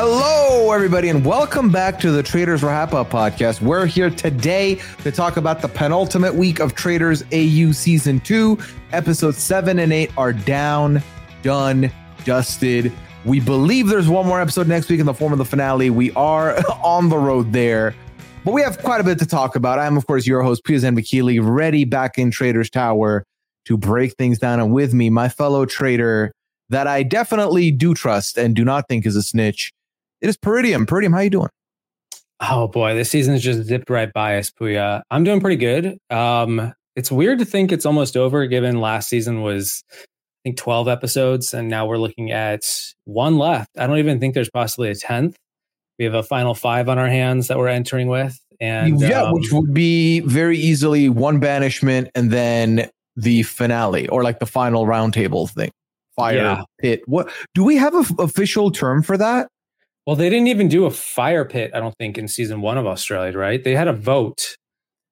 Hello, everybody, and welcome back to the Traitors Wrap Up podcast. We're here today to talk about the penultimate week of Traitors AU Season 2. Episodes 7 and 8 are down, done, dusted. We believe there's one more episode next week in the form of the finale. We are on the road there, but we have quite a bit to talk about. I'm, of course, your host, Piyazan Vakili, ready back in Traitors Tower to break things down. And with me, my fellow trader that I definitely do trust and do not think is a snitch, it is Peridiam. Peridiam, how you doing? Oh boy, this season's just zipped right by us, Pooya. I'm doing pretty good. Um, it's weird to think it's almost over, given last season was I think 12 episodes, and now we're looking at one left. I don't even think there's possibly a tenth. We have a final five on our hands that we're entering with, and yeah, um, which would be very easily one banishment and then the finale or like the final roundtable thing. Fire Yeah. pit. What do we have an official term for that? Well, they didn't even do a fire pit, I don't think, in season one of Australia, right? They had a vote,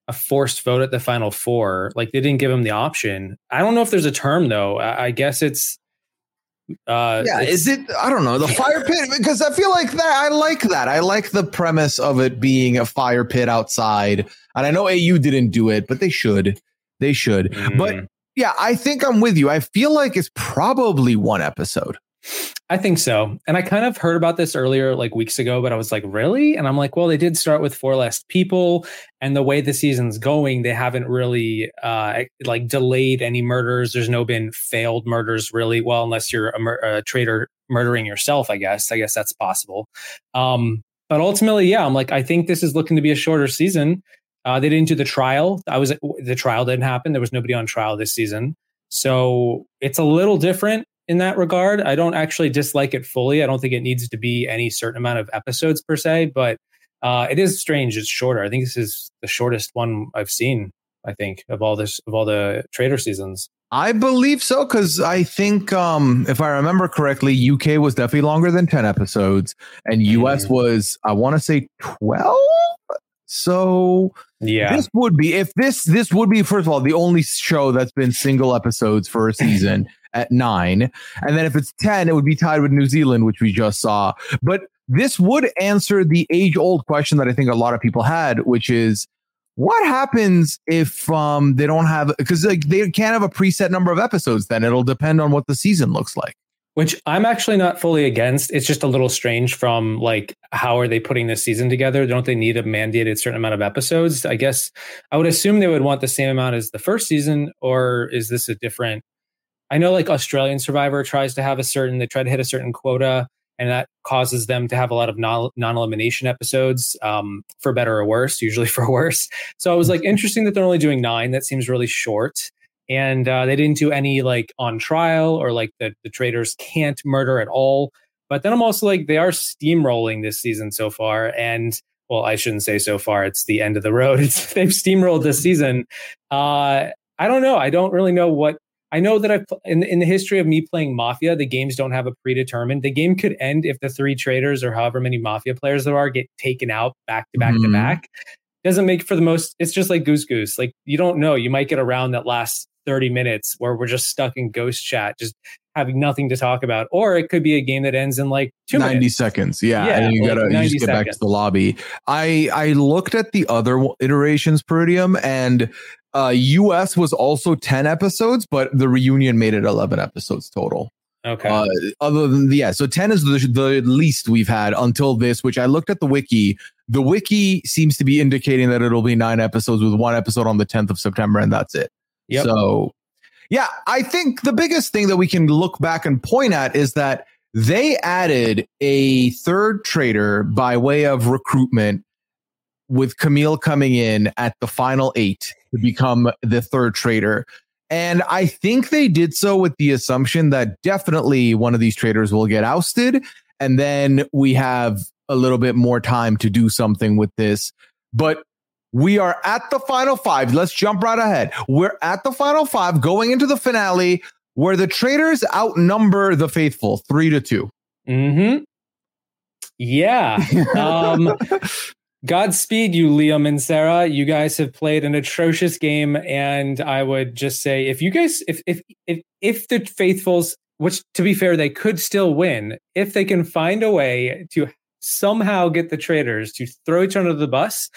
a forced vote at the final four. Like they didn't give them the option. I don't know if there's a term though. I, I guess it's uh Yeah, is it? I don't know the fire pit because I feel like that. I like that. I like the premise of it being a fire pit outside. And I know AU didn't do it, but they should. They should. But Mm. yeah, I think I'm with you. I feel like it's probably one episode. I think so. And I kind of heard about this earlier, like weeks ago, but I was like, really? And I'm like, well, they did start with four less people. And the way the season's going, they haven't really uh, like delayed any murders. There's no been failed murders, really. Well, unless you're a, mur- a traitor murdering yourself, I guess. I guess that's possible. Um, but ultimately, yeah, I'm like, I think this is looking to be a shorter season. Uh, they didn't do the trial. I was the trial didn't happen. There was nobody on trial this season. So it's a little different in that regard. I don't actually dislike it fully. I don't think it needs to be any certain amount of episodes per se, but uh, it is strange. It's shorter. I think this is the shortest one I've seen. I think of all this of all the trader seasons. I believe so because I think, um, if I remember correctly, UK was definitely longer than ten episodes, and US Mhm. was I want to say twelve. So Yeah, this would be if this this would be first of all the only show that's been single episodes for a season at nine, and then if it's ten, it would be tied with New Zealand, which we just saw. But this would answer the age old question that I think a lot of people had, which is what happens if um they don't have because like they can't have a preset number of episodes then it'll depend on what the season looks like which I'm actually not fully against. It's just a little strange from like how are they putting this season together? Don't they need a mandated certain amount of episodes? I guess I would assume they would want the same amount as the first season, or is this a different? I know like Australian Survivor tries to have a certain they try to hit a certain quota, and that causes them to have a lot of non elimination episodes, um, for better or worse, usually for worse. So I was like, interesting that they're only doing nine. That seems really short. And uh, they didn't do any like on trial or like the, the traders can't murder at all. But then i'm also like they are steamrolling this season so far and well i shouldn't say so far it's the end of the road. It's, they've steamrolled this season. Uh, i don't know. I don't really know what i know that i've in, in the history of me playing mafia the games don't have a predetermined the game could end if the three traders or however many mafia players there are get taken out back to back to Mhm. back doesn't make for the most it's just like goose goose like you don't know you might get a round that lasts 30 minutes where we're just stuck in ghost chat just having nothing to talk about or it could be a game that ends in like two 90 minutes seconds yeah, Yeah, and you like gotta you just get back to the lobby i i looked at the other iterations Peridiam and uh us was also 10 episodes but the reunion made it 11 episodes total okay Uh, other than the, yeah, so 10 is the, the least we've had until this, which I looked at the wiki. The wiki seems to be indicating that it'll be nine episodes with one episode on the 10th of September, and that's it. Yep. So, yeah, I think the biggest thing that we can look back and point at is that they added a third trader by way of recruitment with Camille coming in at the final eight to become the third trader. And I think they did so with the assumption that definitely one of these traders will get ousted. And then we have a little bit more time to do something with this. But we are at the final five. Let's jump right ahead. We're at the final five going into the finale where the traders outnumber the faithful three to 2 Mm-hmm. Yeah. Um, Godspeed, you Liam and Sarah. You guys have played an atrocious game, and I would just say, if you guys, if if if if the faithfuls, which to be fair, they could still win, if they can find a way to somehow get the traders to throw each other under the bus,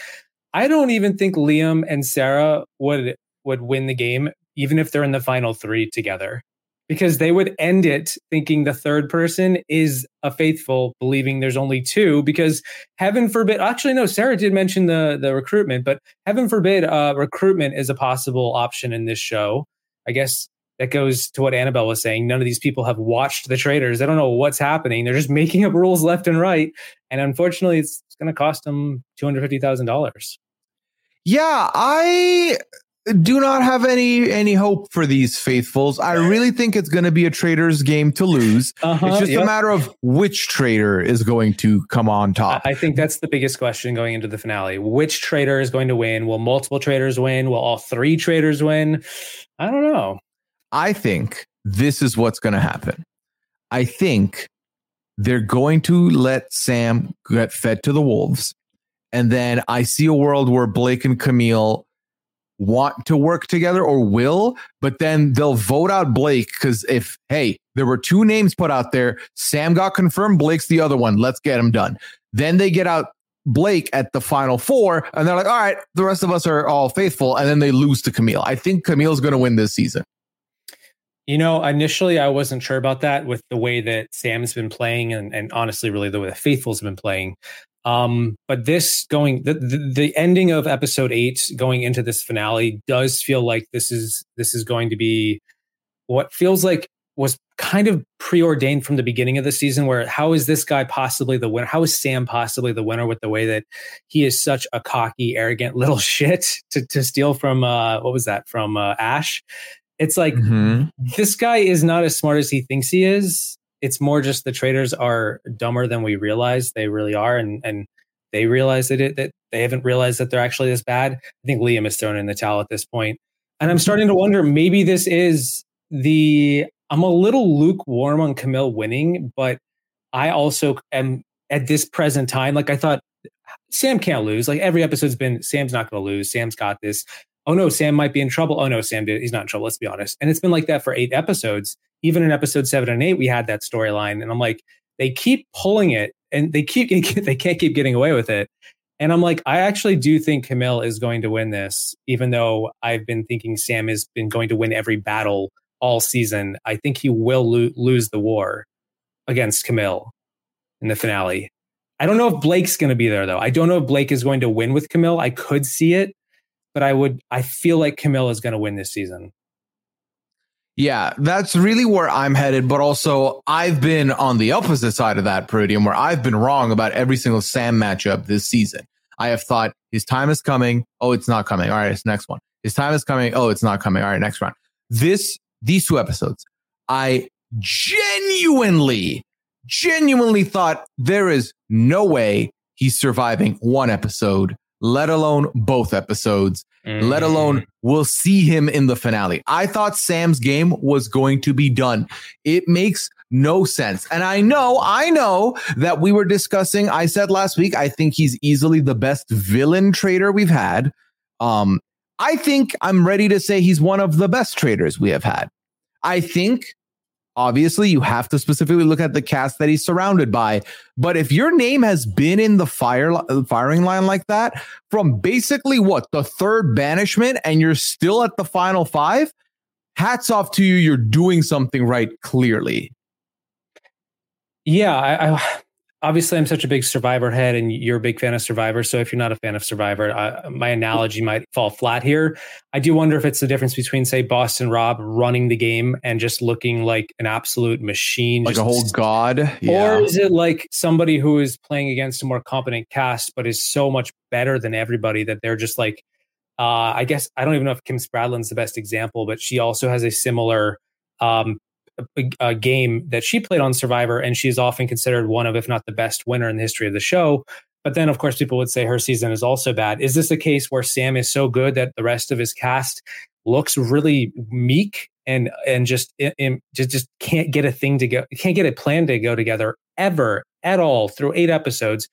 I don't even think Liam and Sarah would would win the game, even if they're in the final three together because they would end it thinking the third person is a faithful, believing there's only two. Because heaven forbid, actually, no, Sarah did mention the the recruitment, but heaven forbid, uh, recruitment is a possible option in this show. I guess that goes to what Annabelle was saying. None of these people have watched the traders. They don't know what's happening. They're just making up rules left and right. And unfortunately, it's, it's going to cost them two hundred fifty thousand dollars. Yeah, I do not have any any hope for these faithfuls. I really think it's going to be a trader's game to lose. Uh-huh, it's just yep. a matter of which trader is going to come on top. I think that's the biggest question going into the finale. Which trader is going to win? Will multiple traders win? Will all three traders win? I don't know. I think this is what's going to happen. I think they're going to let Sam get fed to the wolves. And then I see a world where Blake and Camille want to work together or will, but then they'll vote out Blake because if, hey, there were two names put out there, Sam got confirmed, Blake's the other one. Let's get him done. Then they get out Blake at the final four, and they're like, all right, the rest of us are all faithful. And then they lose to Camille. I think Camille's going to win this season. You know, initially I wasn't sure about that with the way that Sam's been playing and, and honestly, really the way the Faithfuls been playing. Um, but this going the, the, the ending of episode eight going into this finale does feel like this is this is going to be what feels like was kind of preordained from the beginning of the season where how is this guy possibly the winner? How is sam possibly the winner with the way that he is such a cocky arrogant little shit to, to steal from uh what was that? From uh, ash it's like mm-hmm. this guy is not as smart as he thinks he is it's more just the traders are dumber than we realize they really are, and and they realize that it that they haven't realized that they're actually this bad. I think Liam is thrown in the towel at this point, and I'm starting to wonder maybe this is the. I'm a little lukewarm on Camille winning, but I also am at this present time. Like I thought, Sam can't lose. Like every episode's been, Sam's not going to lose. Sam's got this. Oh no, Sam might be in trouble. Oh no, Sam. He's not in trouble. Let's be honest. And it's been like that for eight episodes even in episode seven and eight, we had that storyline. And I'm like, they keep pulling it and they keep, they can't keep getting away with it. And I'm like, I actually do think Camille is going to win this, even though I've been thinking Sam has been going to win every battle all season. I think he will lo- lose the war against Camille in the finale. I don't know if Blake's going to be there though. I don't know if Blake is going to win with Camille. I could see it, but I would. I feel like Camille is going to win this season. Yeah, that's really where I'm headed. But also, I've been on the opposite side of that podium where I've been wrong about every single Sam matchup this season. I have thought his time is coming. Oh, it's not coming. All right, it's next one. His time is coming. Oh, it's not coming. All right, next round. This, these two episodes, I genuinely, genuinely thought there is no way he's surviving one episode, let alone both episodes mm-hmm. let alone we'll see him in the finale. I thought Sam's game was going to be done. It makes no sense. And I know, I know that we were discussing, I said last week, I think he's easily the best villain trader we've had. Um, I think I'm ready to say he's one of the best traders we have had. I think obviously you have to specifically look at the cast that he's surrounded by. But if your name has been in the fire uh, firing line like that from basically what the third banishment and you're still at the final five, hats off to you. You're doing something right clearly. Yeah, I, I obviously I'm such a big Survivor head, and you're a big fan of Survivor. So if you're not a fan of Survivor, I, my analogy might fall flat here. I do wonder if it's the difference between, say, Boston Rob running the game and just looking like an absolute machine, like a whole god, yeah. or is it like somebody who is playing against a more competent cast, but is so much better than everybody that they're just like. Uh, I guess I don't even know if Kim Spradlin's the best example, but she also has a similar um, a, a, game that she played on Survivor, and she's often considered one of, if not the best winner in the history of the show. But then, of course, people would say her season is also bad. Is this a case where Sam is so good that the rest of his cast looks really meek and and just in, just just can't get a thing to go, can't get a plan to go together ever at all through eight episodes?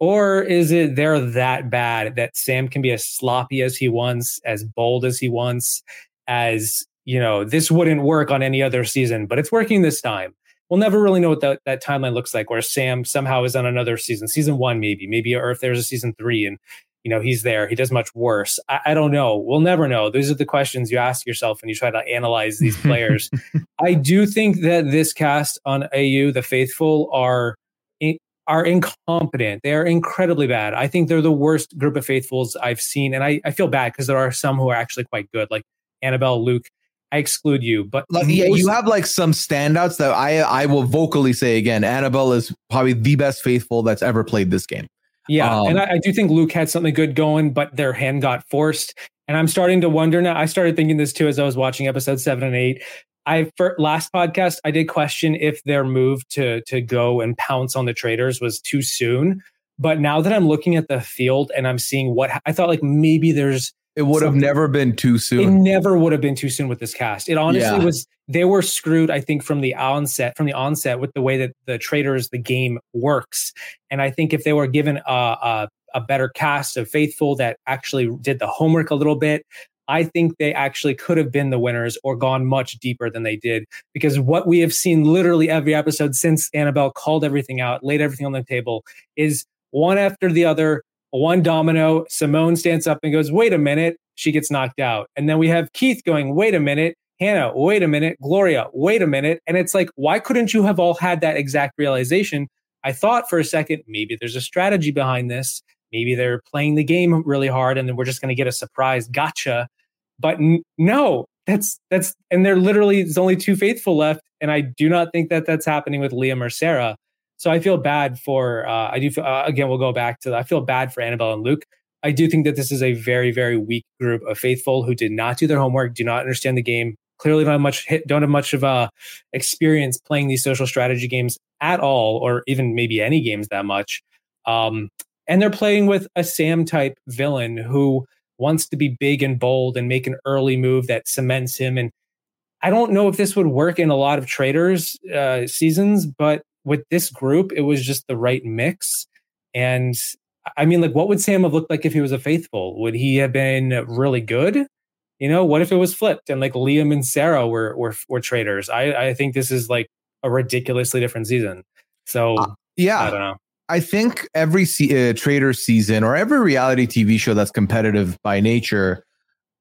Or is it they're that bad that Sam can be as sloppy as he wants, as bold as he wants, as you know, this wouldn't work on any other season, but it's working this time. We'll never really know what that, that timeline looks like where Sam somehow is on another season, season one, maybe, maybe, or if there's a season three and, you know, he's there, he does much worse. I, I don't know. We'll never know. Those are the questions you ask yourself when you try to analyze these players. I do think that this cast on AU, the faithful, are are incompetent. They are incredibly bad. I think they're the worst group of faithfuls I've seen. And I, I feel bad because there are some who are actually quite good, like Annabelle, Luke, I exclude you. But like, most- yeah, you have like some standouts that I I will vocally say again. Annabelle is probably the best faithful that's ever played this game. Yeah, um, and I, I, do think Luke had something good going, but their hand got forced. And I'm starting to wonder now. I started thinking this too as I was watching episode seven and eight. I for last podcast I did question if their move to to go and pounce on the traders was too soon. But now that I'm looking at the field and I'm seeing what I thought like maybe there's it would have never been too soon. It never would have been too soon with this cast. It honestly yeah. was. They were screwed, I think, from the onset. From the onset, with the way that the traders, the game works, and I think if they were given a, a, a better cast of faithful that actually did the homework a little bit, I think they actually could have been the winners or gone much deeper than they did. Because what we have seen literally every episode since Annabelle called everything out, laid everything on the table, is one after the other one domino. Simone stands up and goes, wait a minute. She gets knocked out. And then we have Keith going, wait a minute. Hannah, wait a minute. Gloria, wait a minute. And it's like, why couldn't you have all had that exact realization? I thought for a second, maybe there's a strategy behind this. Maybe they're playing the game really hard and then we're just going to get a surprise gotcha. But n- no, that's, that's, and there literally, there's only two faithful left. And I do not think that that's happening with Liam or Sarah. So I feel bad for, uh, I do, uh, again, we'll go back to, I feel bad for Annabelle and Luke. I do think that this is a very, very weak group of faithful who did not do their homework, do not understand the game, clearly don't have much, don't have much of a experience playing these social strategy games at all, or even maybe any games that much. Um, and they're playing with a Sam type villain who wants to be big and bold and make an early move that cements him. And I don't know if this would work in a lot of traders uh, seasons, but with this group, it was just the right mix. And I mean, like, what would Sam have looked like if he was a faithful? Would he have been really good? You know, what if it was flipped and like Liam and Sarah were were, were traders? I I think this is like a ridiculously different season. So uh, yeah, I don't know. I think every se- uh, trader season or every reality TV show that's competitive by nature,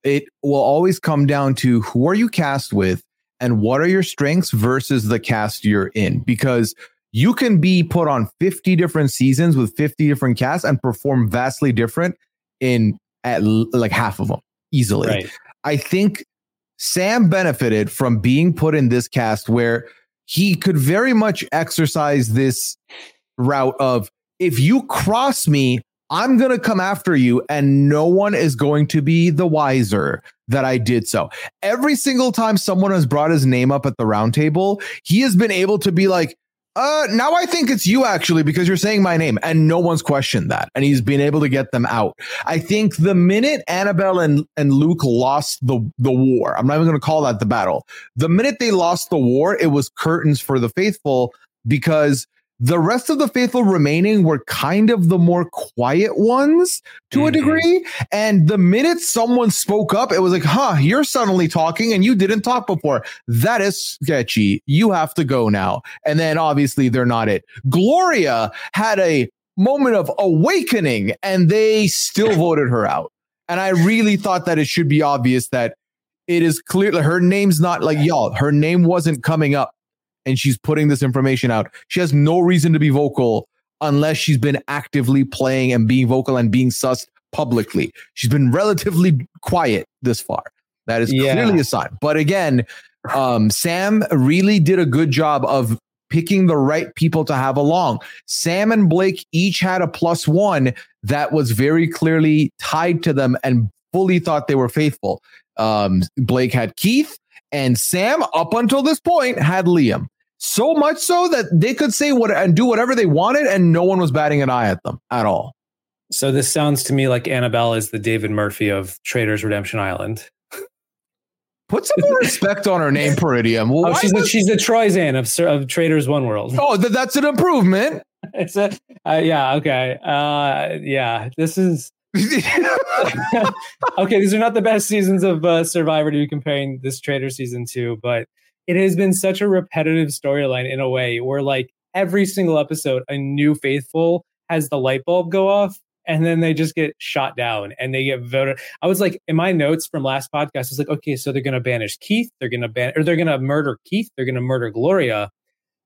it will always come down to who are you cast with and what are your strengths versus the cast you're in because you can be put on 50 different seasons with 50 different casts and perform vastly different in at like half of them easily. Right. I think Sam benefited from being put in this cast where he could very much exercise this route of if you cross me, I'm going to come after you and no one is going to be the wiser that I did so. Every single time someone has brought his name up at the roundtable, he has been able to be like, uh, now I think it's you actually because you're saying my name and no one's questioned that. And he's been able to get them out. I think the minute Annabelle and, and Luke lost the, the war, I'm not even going to call that the battle. The minute they lost the war, it was curtains for the faithful because the rest of the faithful remaining were kind of the more quiet ones to mm-hmm. a degree. And the minute someone spoke up, it was like, huh, you're suddenly talking and you didn't talk before. That is sketchy. You have to go now. And then obviously they're not it. Gloria had a moment of awakening and they still voted her out. And I really thought that it should be obvious that it is clearly her name's not like y'all. Her name wasn't coming up and she's putting this information out. She has no reason to be vocal unless she's been actively playing and being vocal and being sussed publicly. She's been relatively quiet this far. That is yeah. clearly a sign. But again, um, Sam really did a good job of picking the right people to have along. Sam and Blake each had a plus one that was very clearly tied to them and fully thought they were faithful. Um, Blake had Keith, and Sam, up until this point, had Liam. So much so that they could say what and do whatever they wanted, and no one was batting an eye at them at all. So this sounds to me like Annabelle is the David Murphy of Traitors Redemption Island. Put some more respect on her name, Peridiam. Well, oh, she's the, she's the Troyzan of of Traitors One World. Oh, th- that's an improvement. it's a uh, yeah okay uh, yeah. This is okay. These are not the best seasons of uh, Survivor to be comparing this Trader season to, but it has been such a repetitive storyline in a way where like every single episode, a new faithful has the light bulb go off and then they just get shot down and they get voted. I was like, in my notes from last podcast, I was like, okay, so they're going to banish Keith, they're going to ban, or they're going to murder Keith, they're going to murder Gloria.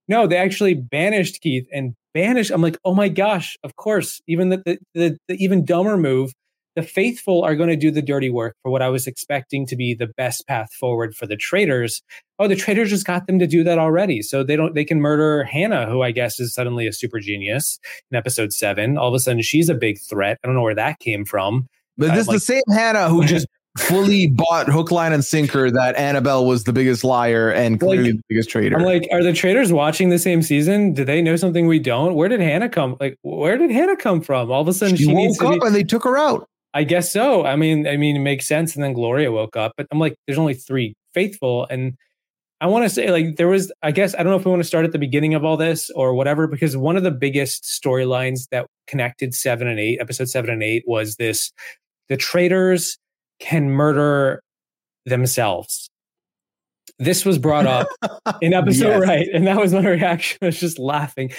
No, they actually banished Keith and banished. I'm like, oh my gosh, of course. Even the the, the, the even dumber move the faithful are going to do the dirty work for what I was expecting to be the best path forward for the traitors. Oh, the traitors just got them to do that already. So they don't, they can murder Hannah, who I guess is suddenly a super genius in episode seven. All of a sudden she's a big threat. I don't know where that came from. But uh, this is like, the same Hannah who just fully bought hook, line, and sinker that Annabelle was the biggest liar and clearly like, the biggest traitor. I'm like, are the traitors watching the same season? Do they know something we don't? Where did Hannah come? Like, where did Hannah come from? All of a sudden, she, she woke up be- and they took her out. I guess so. I mean, I mean, it makes sense. And then Gloria woke up, but I'm like, there's only three faithful, and I want to say like there was. I guess I don't know if we want to start at the beginning of all this or whatever, because one of the biggest storylines that connected seven and eight, episode seven and eight, was this: the traitors can murder themselves. This was brought up in episode yes. right, and that was my reaction. I was just laughing.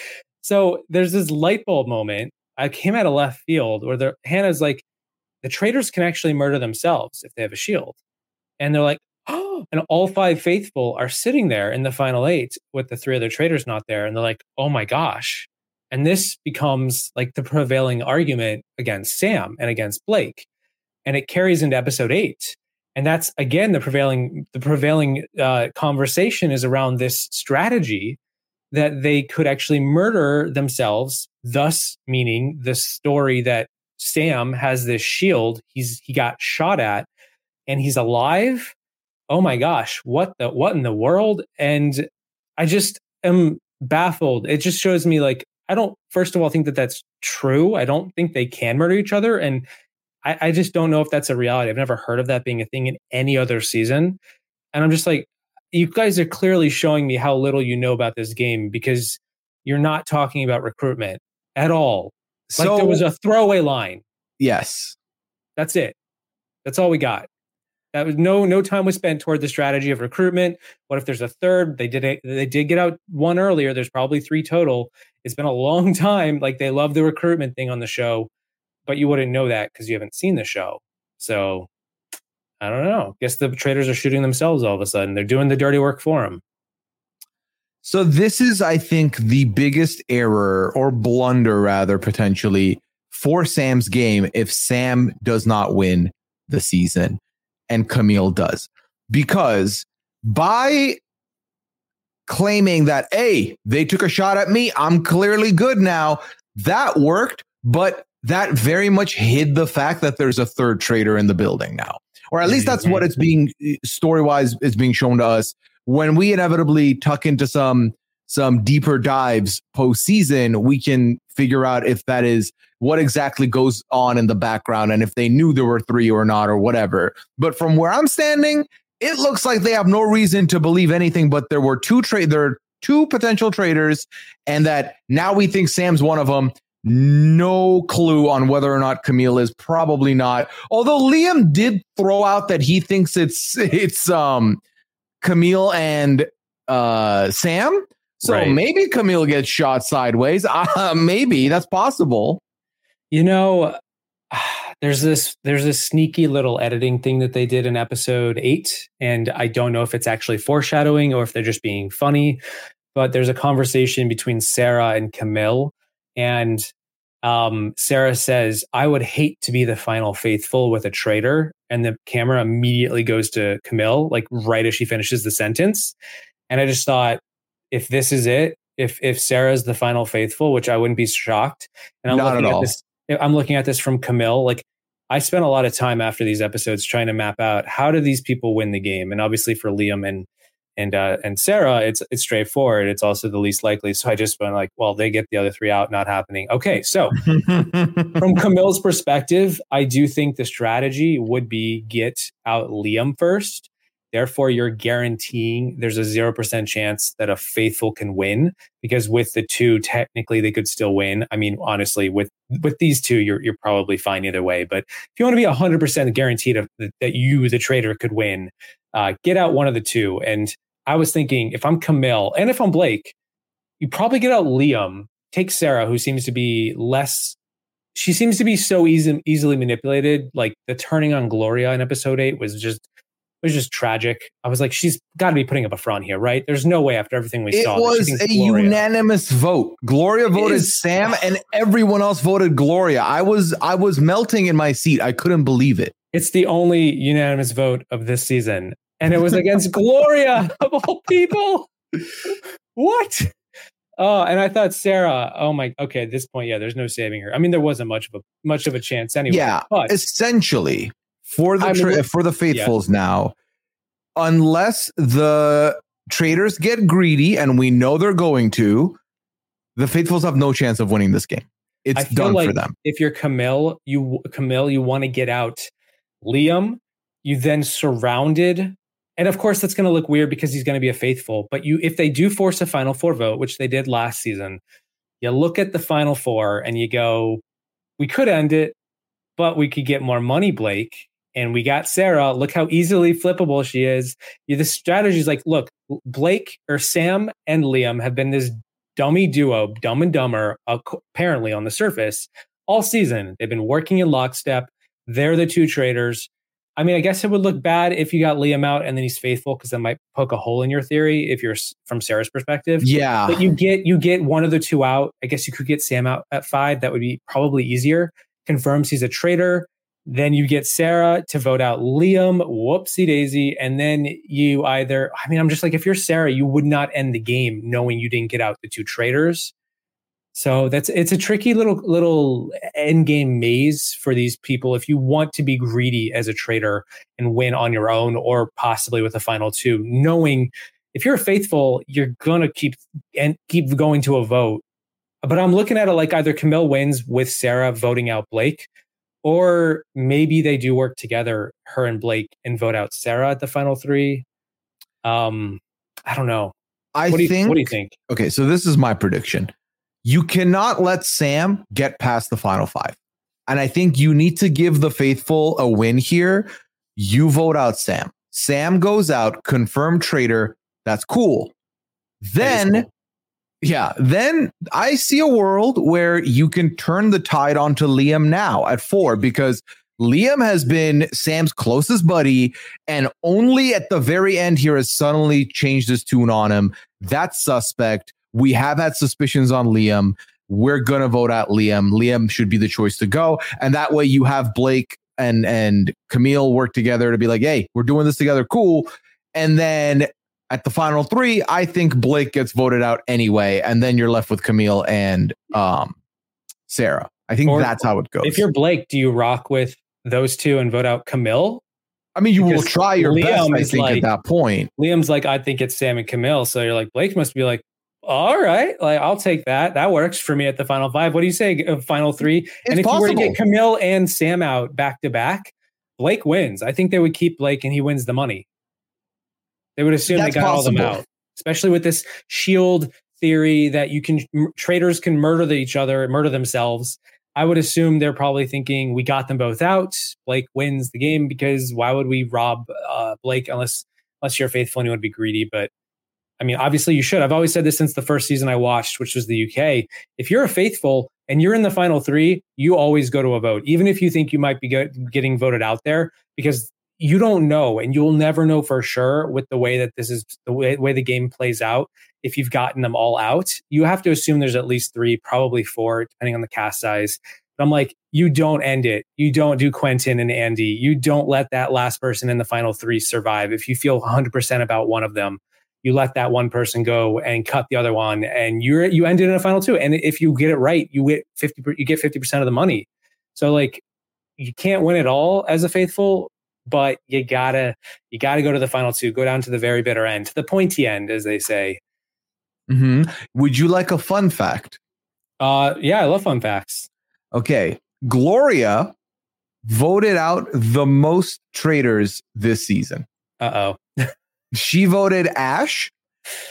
So there's this light bulb moment. I came out of left field where the Hannah's like, the traitors can actually murder themselves if they have a shield. And they're like, oh, and all five faithful are sitting there in the final eight with the three other traitors not there. And they're like, oh my gosh. And this becomes like the prevailing argument against Sam and against Blake. And it carries into episode eight. And that's again the prevailing the prevailing uh, conversation is around this strategy that they could actually murder themselves, thus meaning the story that Sam has this shield. He's he got shot at and he's alive. Oh my gosh, what the what in the world? And I just am baffled. It just shows me like I don't first of all think that that's true. I don't think they can murder each other and I, I just don't know if that's a reality. I've never heard of that being a thing in any other season. And I'm just like, you guys are clearly showing me how little you know about this game because you're not talking about recruitment at all. Like so, there was a throwaway line. Yes. That's it. That's all we got. That was no no time was spent toward the strategy of recruitment. What if there's a third? They did it. They did get out one earlier. There's probably three total. It's been a long time. Like they love the recruitment thing on the show, but you wouldn't know that because you haven't seen the show. So I don't know. Guess the traders are shooting themselves all of a sudden. They're doing the dirty work for them. So this is, I think, the biggest error or blunder, rather potentially, for Sam's game if Sam does not win the season and Camille does, because by claiming that, hey, they took a shot at me, I'm clearly good now. That worked, but that very much hid the fact that there's a third traitor in the building now, or at least that's what it's mm-hmm. being story wise is being shown to us when we inevitably tuck into some some deeper dives postseason, we can figure out if that is what exactly goes on in the background and if they knew there were three or not or whatever. But from where I'm standing, it looks like they have no reason to believe anything. But there were two trade there are two potential traders, and that now we think Sam's one of them. No clue on whether or not Camille is probably not. Although Liam did throw out that he thinks it's it's um Camille and uh, Sam. So right. maybe Camille gets shot sideways. Uh, maybe that's possible. You know, there's this there's this sneaky little editing thing that they did in episode eight, and I don't know if it's actually foreshadowing or if they're just being funny. But there's a conversation between Sarah and Camille and um, Sarah says, I would hate to be the final faithful with a traitor. And the camera immediately goes to Camille, like right as she finishes the sentence. And I just thought, if this is it, if if Sarah's the final faithful, which I wouldn't be shocked. And I'm Not looking at at, this I'm looking at this from Camille. Like I spent a lot of time after these episodes trying to map out how do these people win the game. And obviously for Liam and and uh, and Sarah, it's it's straightforward. It's also the least likely. So I just went like, well, they get the other three out, not happening. Okay, so from Camille's perspective, I do think the strategy would be get out Liam first. Therefore, you're guaranteeing there's a 0% chance that a faithful can win because with the two, technically they could still win. I mean, honestly, with with these two, you're you're probably fine either way. But if you want to be 100% guaranteed of, that you, the trader, could win, uh, get out one of the two. And I was thinking if I'm Camille and if I'm Blake, you probably get out Liam, take Sarah, who seems to be less she seems to be so easy, easily manipulated. Like the turning on Gloria in episode eight was just it was just tragic. I was like, she's got to be putting up a front here, right? There's no way after everything we it saw. she was a Gloria- unanimous vote. Gloria voted is- Sam, and everyone else voted Gloria. I was I was melting in my seat. I couldn't believe it. It's the only unanimous vote of this season, and it was against Gloria of all people. What? Oh, and I thought Sarah. Oh my. Okay, at this point, yeah, there's no saving her. I mean, there wasn't much of a much of a chance anyway. Yeah, but essentially for the I mean, tra- for the faithfuls now unless the traders get greedy and we know they're going to the faithfuls have no chance of winning this game it's done like for them if you're Camille, you Camille, you want to get out Liam. You then surrounded, and of course that's going to look weird because he's going to be a faithful. But you, if they do force a final four vote, which they did last season, you look at the final four and you go, we could end it, but we could get more money, Blake. And we got Sarah. Look how easily flippable she is. The strategy is like, look, Blake or Sam and Liam have been this dummy duo, dumb and dumber, apparently on the surface all season. They've been working in lockstep. They're the two traders. I mean, I guess it would look bad if you got Liam out and then he's faithful because that might poke a hole in your theory if you're from Sarah's perspective. yeah But you get you get one of the two out. I guess you could get Sam out at five. That would be probably easier. Confirms he's a traitor. Then you get Sarah to vote out Liam. Whoopsie daisy. And then you either, I mean, I'm just like, if you're Sarah, you would not end the game knowing you didn't get out the two traitors. So that's it's a tricky little little end game maze for these people. If you want to be greedy as a trader and win on your own, or possibly with the final two, knowing if you're faithful, you're gonna keep and keep going to a vote. But I'm looking at it like either Camille wins with Sarah voting out Blake, or maybe they do work together, her and Blake, and vote out Sarah at the final three. Um, I don't know. i What do you think What do you think? okay so this is my prediction you cannot let sam get past the final five and i think you need to give the faithful a win here you vote out sam sam goes out confirmed traitor that's cool That then cool. Yeah, then I see a world where you can turn the tide onto Liam now at four because Liam has been Sam's closest buddy, and only at the very end here has suddenly changed his tune on him. That's suspect. We have had suspicions on Liam. We're gonna vote out Liam. Liam should be the choice to go, and that way you have Blake and and Camille work together to be like, hey, we're doing this together, cool. And then at the final three, I think Blake gets voted out anyway, and then you're left with Camille and um, Sarah. I think Or- that's how it goes. If you're Blake, do you rock with those two and vote out Camille? I mean, you will try your Liam best. I think like- at that point. Liam's like, I think it's Sam and Camille. So you're like, Blake must be like, all right, like I'll take that. That works for me at the final five. What do you say? uh, Final three. and if you were to get Camille and Sam out back to back, Blake wins. I think they would keep Blake and he wins the money. They would assume That's they got all them out, especially with this shield theory that you can m- traders can murder each other, murder themselves. I would assume they're probably thinking we got them both out. Blake wins the game because why would we rob uh, Blake unless unless you're faithful and you want to be greedy? But I mean, obviously you should. I've always said this since the first season I watched, which was the UK. If you're a faithful and you're in the final three, you always go to a vote, even if you think you might be get, getting voted out there, because you don't know and you'll never know for sure with the way that this is the way, way the game plays out if you've gotten them all out. You have to assume there's at least three, probably four, depending on the cast size. But I'm like, you don't end it. You don't do Quentin and Andy. You don't let that last person in the final three survive. If you feel 100% about one of them, you let that one person go and cut the other one, and you're you ended in a final two. And if you get it right, you get 50. You get 50 percent of the money. So like, you can't win it all as a faithful, but you gotta you gotta go to the final two. Go down to the very bitter end, to the pointy end, as they say. Mm-hmm. Would you like a fun fact? Uh, yeah, I love fun facts. Okay. Gloria voted out the most traitors this season. Uh oh. she voted Ash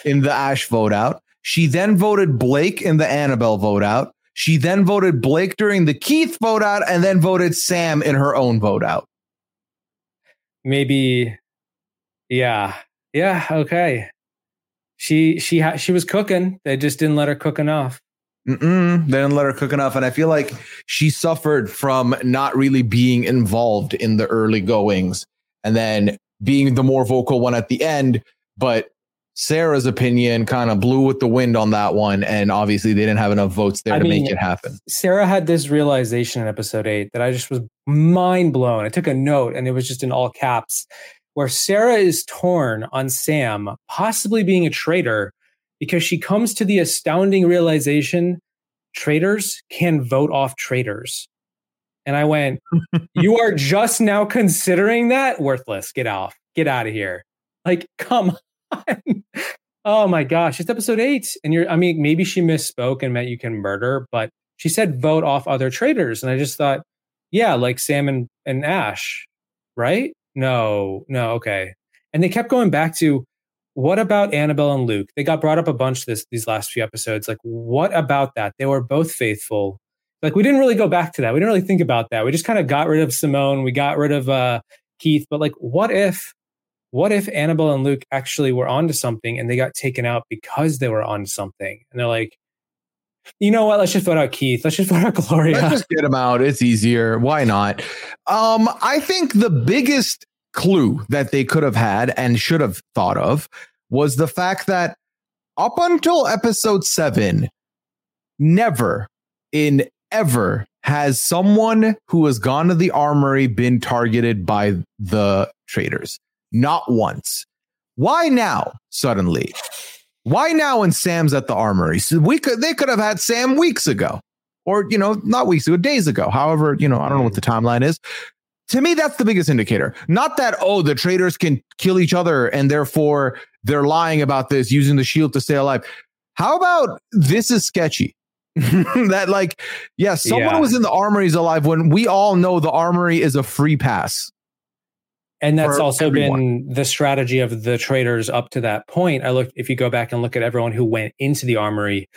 in the Ash vote out. She then voted Blake in the Annabelle vote out. She then voted Blake during the Keith vote out and then voted Sam in her own vote out. Maybe, yeah. Yeah. Okay. She, she, ha- she was cooking. They just didn't let her cook enough. Mm-mm, they didn't let her cook enough. And I feel like she suffered from not really being involved in the early goings and then being the more vocal one at the end. But Sarah's opinion kind of blew with the wind on that one. And obviously, they didn't have enough votes there I to mean, make it happen. Sarah had this realization in episode eight that I just was mind blown. I took a note and it was just in all caps where Sarah is torn on Sam possibly being a traitor because she comes to the astounding realization traitors can vote off traitors. And I went, You are just now considering that? Worthless. Get off. Get out of here. Like, come on. oh my gosh. It's episode eight. And you're, I mean, maybe she misspoke and meant you can murder, but she said vote off other traitors. And I just thought, yeah, like Sam and, and Ash, right? No, no, okay. And they kept going back to what about Annabelle and Luke? They got brought up a bunch this these last few episodes. Like, what about that? They were both faithful. Like, we didn't really go back to that. We didn't really think about that. We just kind of got rid of Simone. We got rid of uh, Keith. But like, what if, what if Annabelle and Luke actually were onto something and they got taken out because they were on something? And they're like, you know what? Let's just vote out Keith. Let's just vote out Gloria. Let's just get him out. It's easier. Why not? Um, I think the biggest clue that they could have had and should have thought of was the fact that up until episode seven, never in ever has someone who has gone to the armory been targeted by the traitors. Not once. Why now, suddenly? Why now when Sam's at the armory? So we could they could have had Sam weeks ago. Or, you know, not weeks ago, days ago. However, you know, I don't know what the timeline is to me, that's the biggest indicator. Not that, oh, the traitors can kill each other and therefore they're lying about this using the shield to stay alive. How about this is sketchy? that, like, yeah, someone yeah. was in the armory is alive when we all know the armory is a free pass. And that's also everyone. been the strategy of the traders up to that point. I look, if you go back and look at everyone who went into the armory,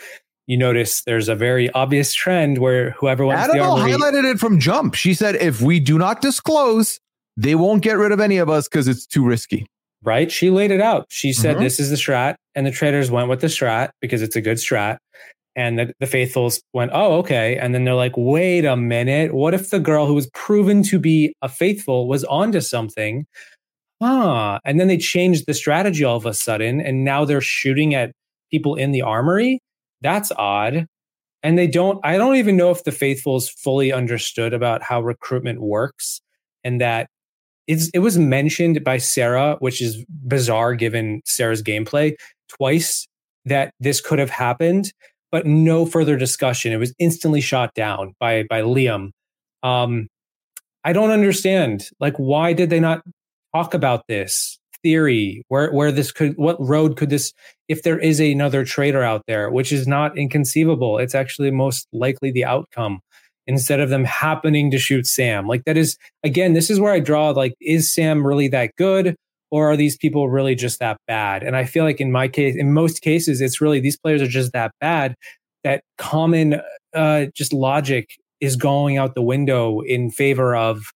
you notice there's a very obvious trend where whoever wants Annabelle the armory, highlighted it from jump. She said, if we do not disclose, they won't get rid of any of us because it's too risky. Right? She laid it out. She said, mm-hmm. this is the strat. And the traders went with the strat because it's a good strat. And the, the faithfuls went, oh, okay. And then they're like, wait a minute. What if the girl who was proven to be a faithful was onto something? Huh. And then they changed the strategy all of a sudden. And now they're shooting at people in the armory that's odd. And they don't, I don't even know if the faithfuls fully understood about how recruitment works and that it's, it was mentioned by Sarah, which is bizarre given Sarah's gameplay twice that this could have happened, but no further discussion. It was instantly shot down by, by Liam. Um, I don't understand. Like, why did they not talk about this? theory where where this could what road could this if there is another traitor out there which is not inconceivable it's actually most likely the outcome instead of them happening to shoot sam like that is again this is where i draw like is sam really that good or are these people really just that bad and i feel like in my case in most cases it's really these players are just that bad that common uh just logic is going out the window in favor of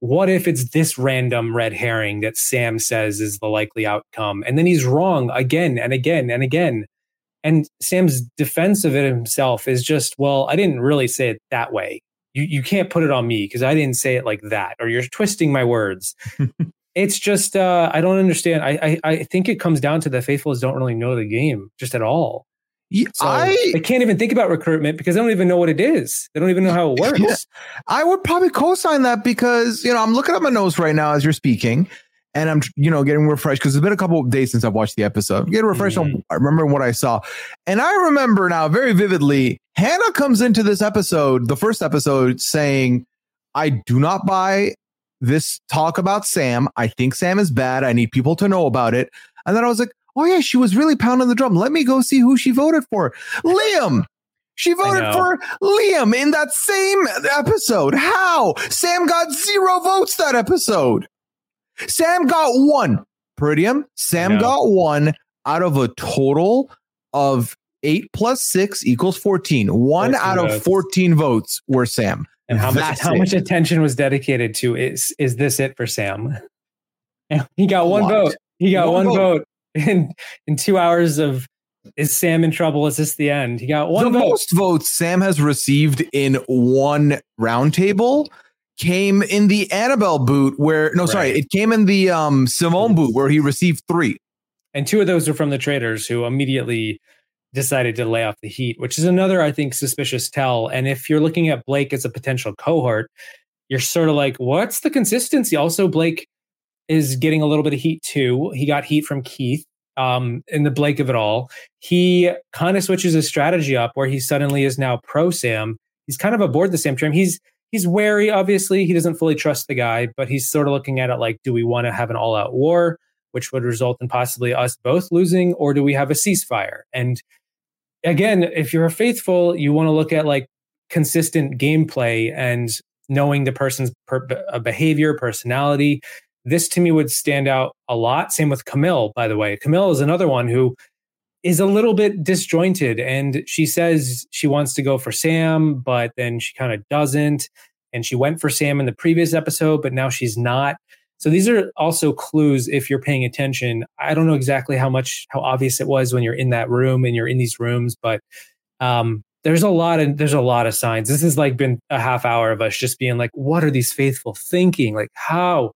what if it's this random red herring that Sam says is the likely outcome? And then he's wrong again and again and again. And Sam's defense of it himself is just, well, I didn't really say it that way. You, you can't put it on me because I didn't say it like that, or you're twisting my words. It's just uh, I don't understand. I, I I think it comes down to the faithfuls don't really know the game just at all. Yeah, So I they can't even think about recruitment because they don't even know what it is. They don't even know how it works. Yeah. I would probably co-sign that because you know I'm looking at my notes right now as you're speaking, and I'm you know getting refreshed because it's been a couple of days since I've watched the episode. Getting refreshed on I remember what I saw, and I remember now very vividly. Hannah comes into this episode, the first episode, saying, "I do not buy this talk about Sam. I think Sam is bad. I need people to know about it." And then I was like, "Oh yeah, she was really pounding the drum. Let me go see who she voted for. Liam." She voted for Liam in that same episode. How? Sam got zero votes that episode. Sam got one. Peridiam. Sam got one out of a total of eight plus six equals 14. One 14 out of 14 votes were Sam. And how much how it. much attention was dedicated to is is this it for Sam? And he got one vote. He got One one, vote. vote. in in two hours of is Sam in trouble? Is this the end? He got one the vote. most votes Sam has received in one roundtable came in the Annabelle boot where no sorry, it came in the um Simone boot where he received three. And two of those are from the traders who immediately decided to lay off the heat, which is another, I think, suspicious tell. And if you're looking at Blake as a potential cohort, you're sort of like, what's the consistency? Also, Blake is getting a little bit of heat too. He got heat from Keith um, in the Blake of it all. He kind of switches his strategy up where he suddenly is now pro Sam. He's kind of aboard the Sam train. He's he's wary, obviously. He doesn't fully trust the guy, but he's sort of looking at it like, do we want to have an all out war? Which would result in possibly us both losing, or do we have a ceasefire? And again, if you're faithful, you want to look at like consistent gameplay and knowing the person's per- uh, behavior, personality. This to me would stand out a lot. Same with Camille, by the way. Camille is another one who is a little bit disjointed and she says she wants to go for Sam, but then she kind of doesn't. And she went for Sam in the previous episode, but now she's not. So these are also clues if you're paying attention. I don't know exactly how much how obvious it was when you're in that room and you're in these rooms, but um, there's a lot of there's a lot of signs. This has like been a half hour of us just being like, what are these faithful thinking? Like how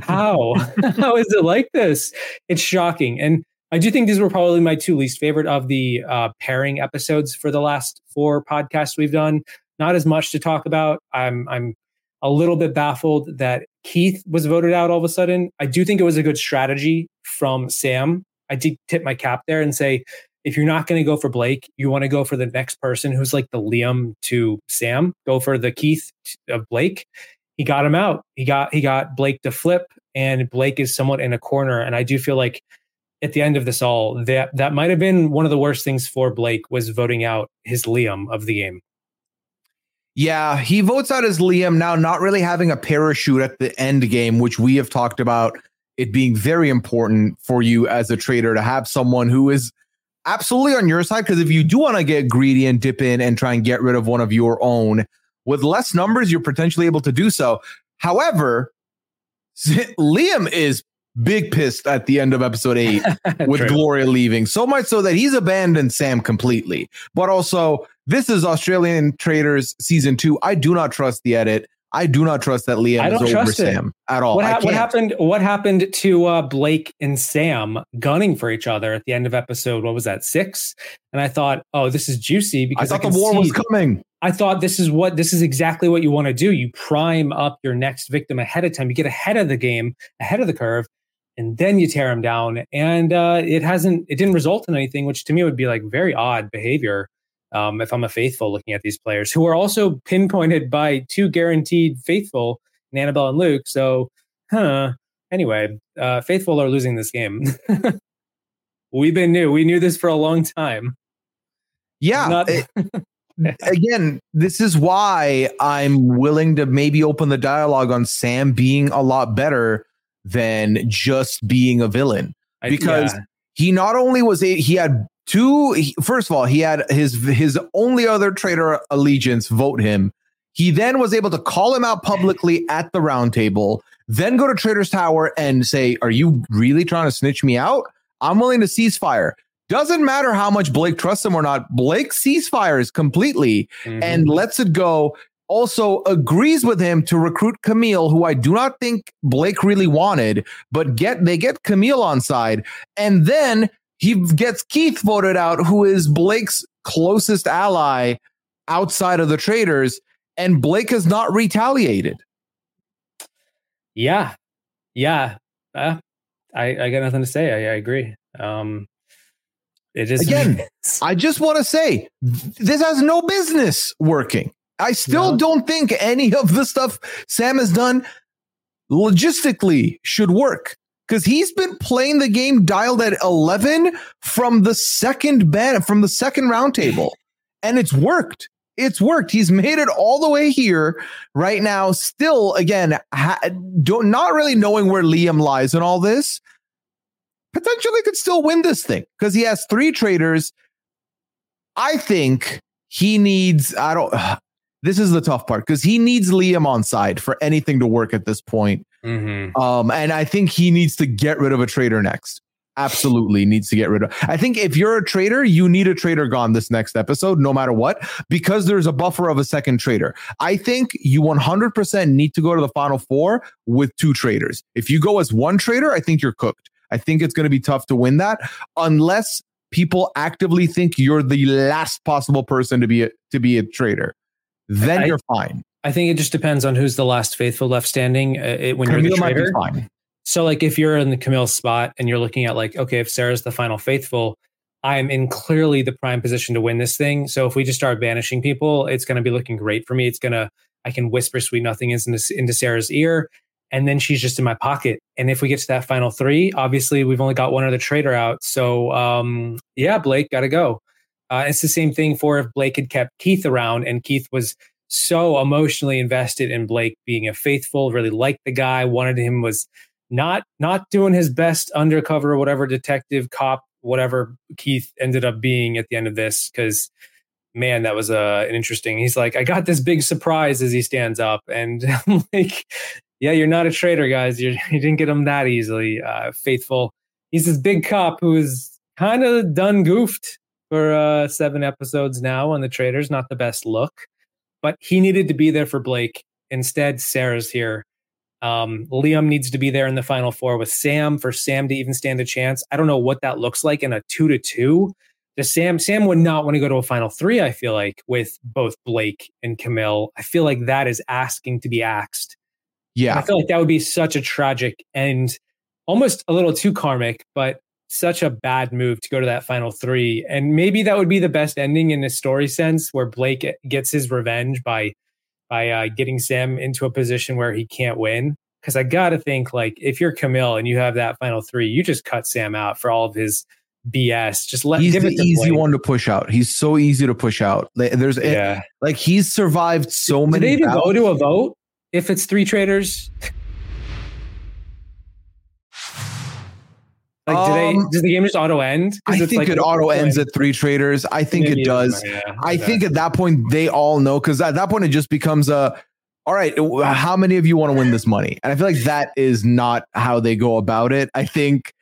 how how is it like this? It's shocking, and I do think these were probably my two least favorite of the uh, pairing episodes for the last four podcasts we've done. Not as much to talk about. I'm I'm a little bit baffled that Keith was voted out all of a sudden. I do think it was a good strategy from Sam. I did tip my cap there and say, if you're not going to go for Blake, you want to go for the next person who's like the Liam to Sam. Go for the Keith of Blake. He got him out. He got he got Blake to flip, and Blake is somewhat in a corner. And I do feel like at the end of this all, that that might have been one of the worst things for Blake was voting out his Liam of the game. Yeah, he votes out as Liam now, not really having a parachute at the end game, which we have talked about it being very important for you as a trader to have someone who is absolutely on your side. Because if you do want to get greedy and dip in and try and get rid of one of your own with less numbers, you're potentially able to do so. However, Liam is big pissed at the end of episode eight with Gloria leaving, so much so that he's abandoned Sam completely. But also, this is Australian Traitors season two. I do not trust the edit. I do not trust that Liam I don't over trust it. Sam at all. what, I what happened? What happened to uh, Blake and Sam gunning for each other at the end of episode? What was that six? And I thought, oh, this is juicy because I thought can the war was coming. I thought this is what this is exactly what you want to do. You prime up your next victim ahead of time. You get ahead of the game, ahead of the curve, and then you tear them down. And uh, it hasn't. It didn't result in anything, which to me would be like very odd behavior. Um, if I'm a faithful looking at these players who are also pinpointed by two guaranteed faithful, in Annabelle and Luke. So, huh. Anyway, uh, faithful are losing this game. We've been new. We knew this for a long time. Yeah. Not- it- again, this is why I'm willing to maybe open the dialogue on Sam being a lot better than just being a villain. I- Because yeah. he not only was a he had two he- first of all he had his his only other trader allegiance vote him. He then was able to call him out publicly at the roundtable, then go to traitors tower and say are you really trying to snitch me out? I'm willing to ceasefire. Doesn't matter how much blake trusts him or not blake ceasefires completely. Mhm. and lets it go. Also agrees with him to recruit Camille, who I do not think Blake really wanted, but get they get Camille on side, and then he gets Keith voted out, who is Blake's closest ally outside of the traders, and Blake has not retaliated. Yeah, yeah, uh, I I got nothing to say. I, I agree. Um, it is again. I just want to say this has no business working. I still don't think any of the stuff Sam has done logistically should work because he's been playing the game dialed at 11 from the second band from the second roundtable and it's worked. It's worked. He's made it all the way here right now. Still again ha- don't, not really knowing where liam lies in all this. Potentially could still win this thing because he has three traders. I think he needs i don't this is the tough part because he needs Liam on side for anything to work at this point. Mm-hmm. Um, and I think he needs to get rid of a trader next. Absolutely needs to get rid of. I think if you're a trader, you need a trader gone this next episode, no matter what, because there's a buffer of a second trader. I think you 100% need to go to the final four with two traders. If you go as one trader, I think you're cooked. I think it's going to be tough to win that unless people actively think you're the last possible person to be a, to be a trader then I, you're fine. I think it just depends on who's the last faithful left standing uh, it, when Camille you're the trader. Might be fine. So, like, if you're in the Camille spot and you're looking at like, okay, if Sarah's the final faithful, I'm in clearly the prime position to win this thing. So if we just start banishing people, it's going to be looking great for me. It's going to, I can whisper sweet nothings into, into Sarah's ear, and then she's just in my pocket. And if we get to that final three, obviously we've only got one other trader out. So um, yeah, Blake, got to go. Uh, it's the same thing for if Blake had kept Keith around and Keith was so emotionally invested in Blake being a faithful, really liked the guy, wanted him was not not doing his best undercover whatever detective cop whatever Keith ended up being at the end of this because man that was uh, an interesting he's like I got this big surprise as he stands up and I'm like yeah you're not a traitor guys you're, you didn't get him that easily uh, faithful he's this big cop who's kind of done goofed for uh, seven episodes now on the Traitors. Not the best look, but he needed to be there for Blake. Instead, Sarah's here. Um, Liam needs to be there in the final four with Sam for Sam to even stand a chance. I don't know what that looks like in a two to two. Does Sam Sam would not want to go to a final three, I feel like, with both Blake and Camille. I feel like that is asking to be axed. Yeah. I feel like that would be such a tragic and almost a little too karmic, but such a bad move to go to that final three. And maybe that would be the best ending in a story sense where Blake gets his revenge by by uh, getting Sam into a position where he can't win. Because I got to think, like, if you're Camille and you have that final three, you just cut Sam out for all of his BS. Just let he's give the easy Blake. one to push out. He's so easy to push out. There's yeah. like he's survived so many. Did they even go to a vote if it's three traders? Like, um, do they, um, does the game just auto end? I think like, it auto ends at three traders. I think it does. Yeah, I think at that point they all know because at that point it just becomes a all right, how many of you want to win this money? And I feel like that is not how they go about it. I think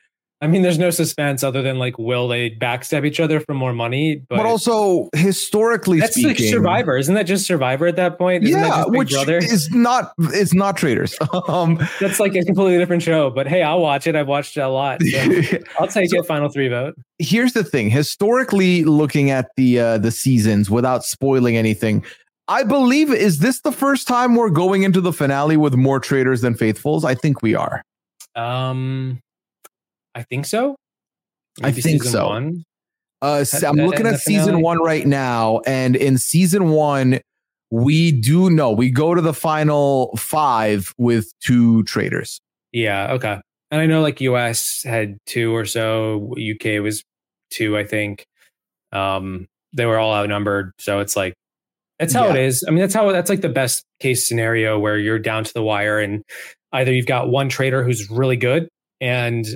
I mean, there's no suspense other than like, will they backstab each other for more money? But, but also historically that's speaking, like Survivor, isn't that just Survivor at that point? Isn't yeah, which Brother? is not it's not Traitors. um, that's like a completely different show. But hey, I'll watch it. I've watched it a lot. So I'll take so, it. Final three vote. Here's the thing: historically, looking at the uh, the seasons without spoiling anything, I believe is this the first time we're going into the finale with more traitors than faithfuls? I think we are. Um, I think so. Maybe I think so. One. Uh, so I'm looking at season one right now, and in season one, we do know we go to the final five with two traders. Yeah. Okay. And I know like US had two or so. UK was two, I think. Um, they were all outnumbered, so it's like that's how yeah. it is. I mean, that's how that's like the best case scenario where you're down to the wire, and either you've got one trader who's really good and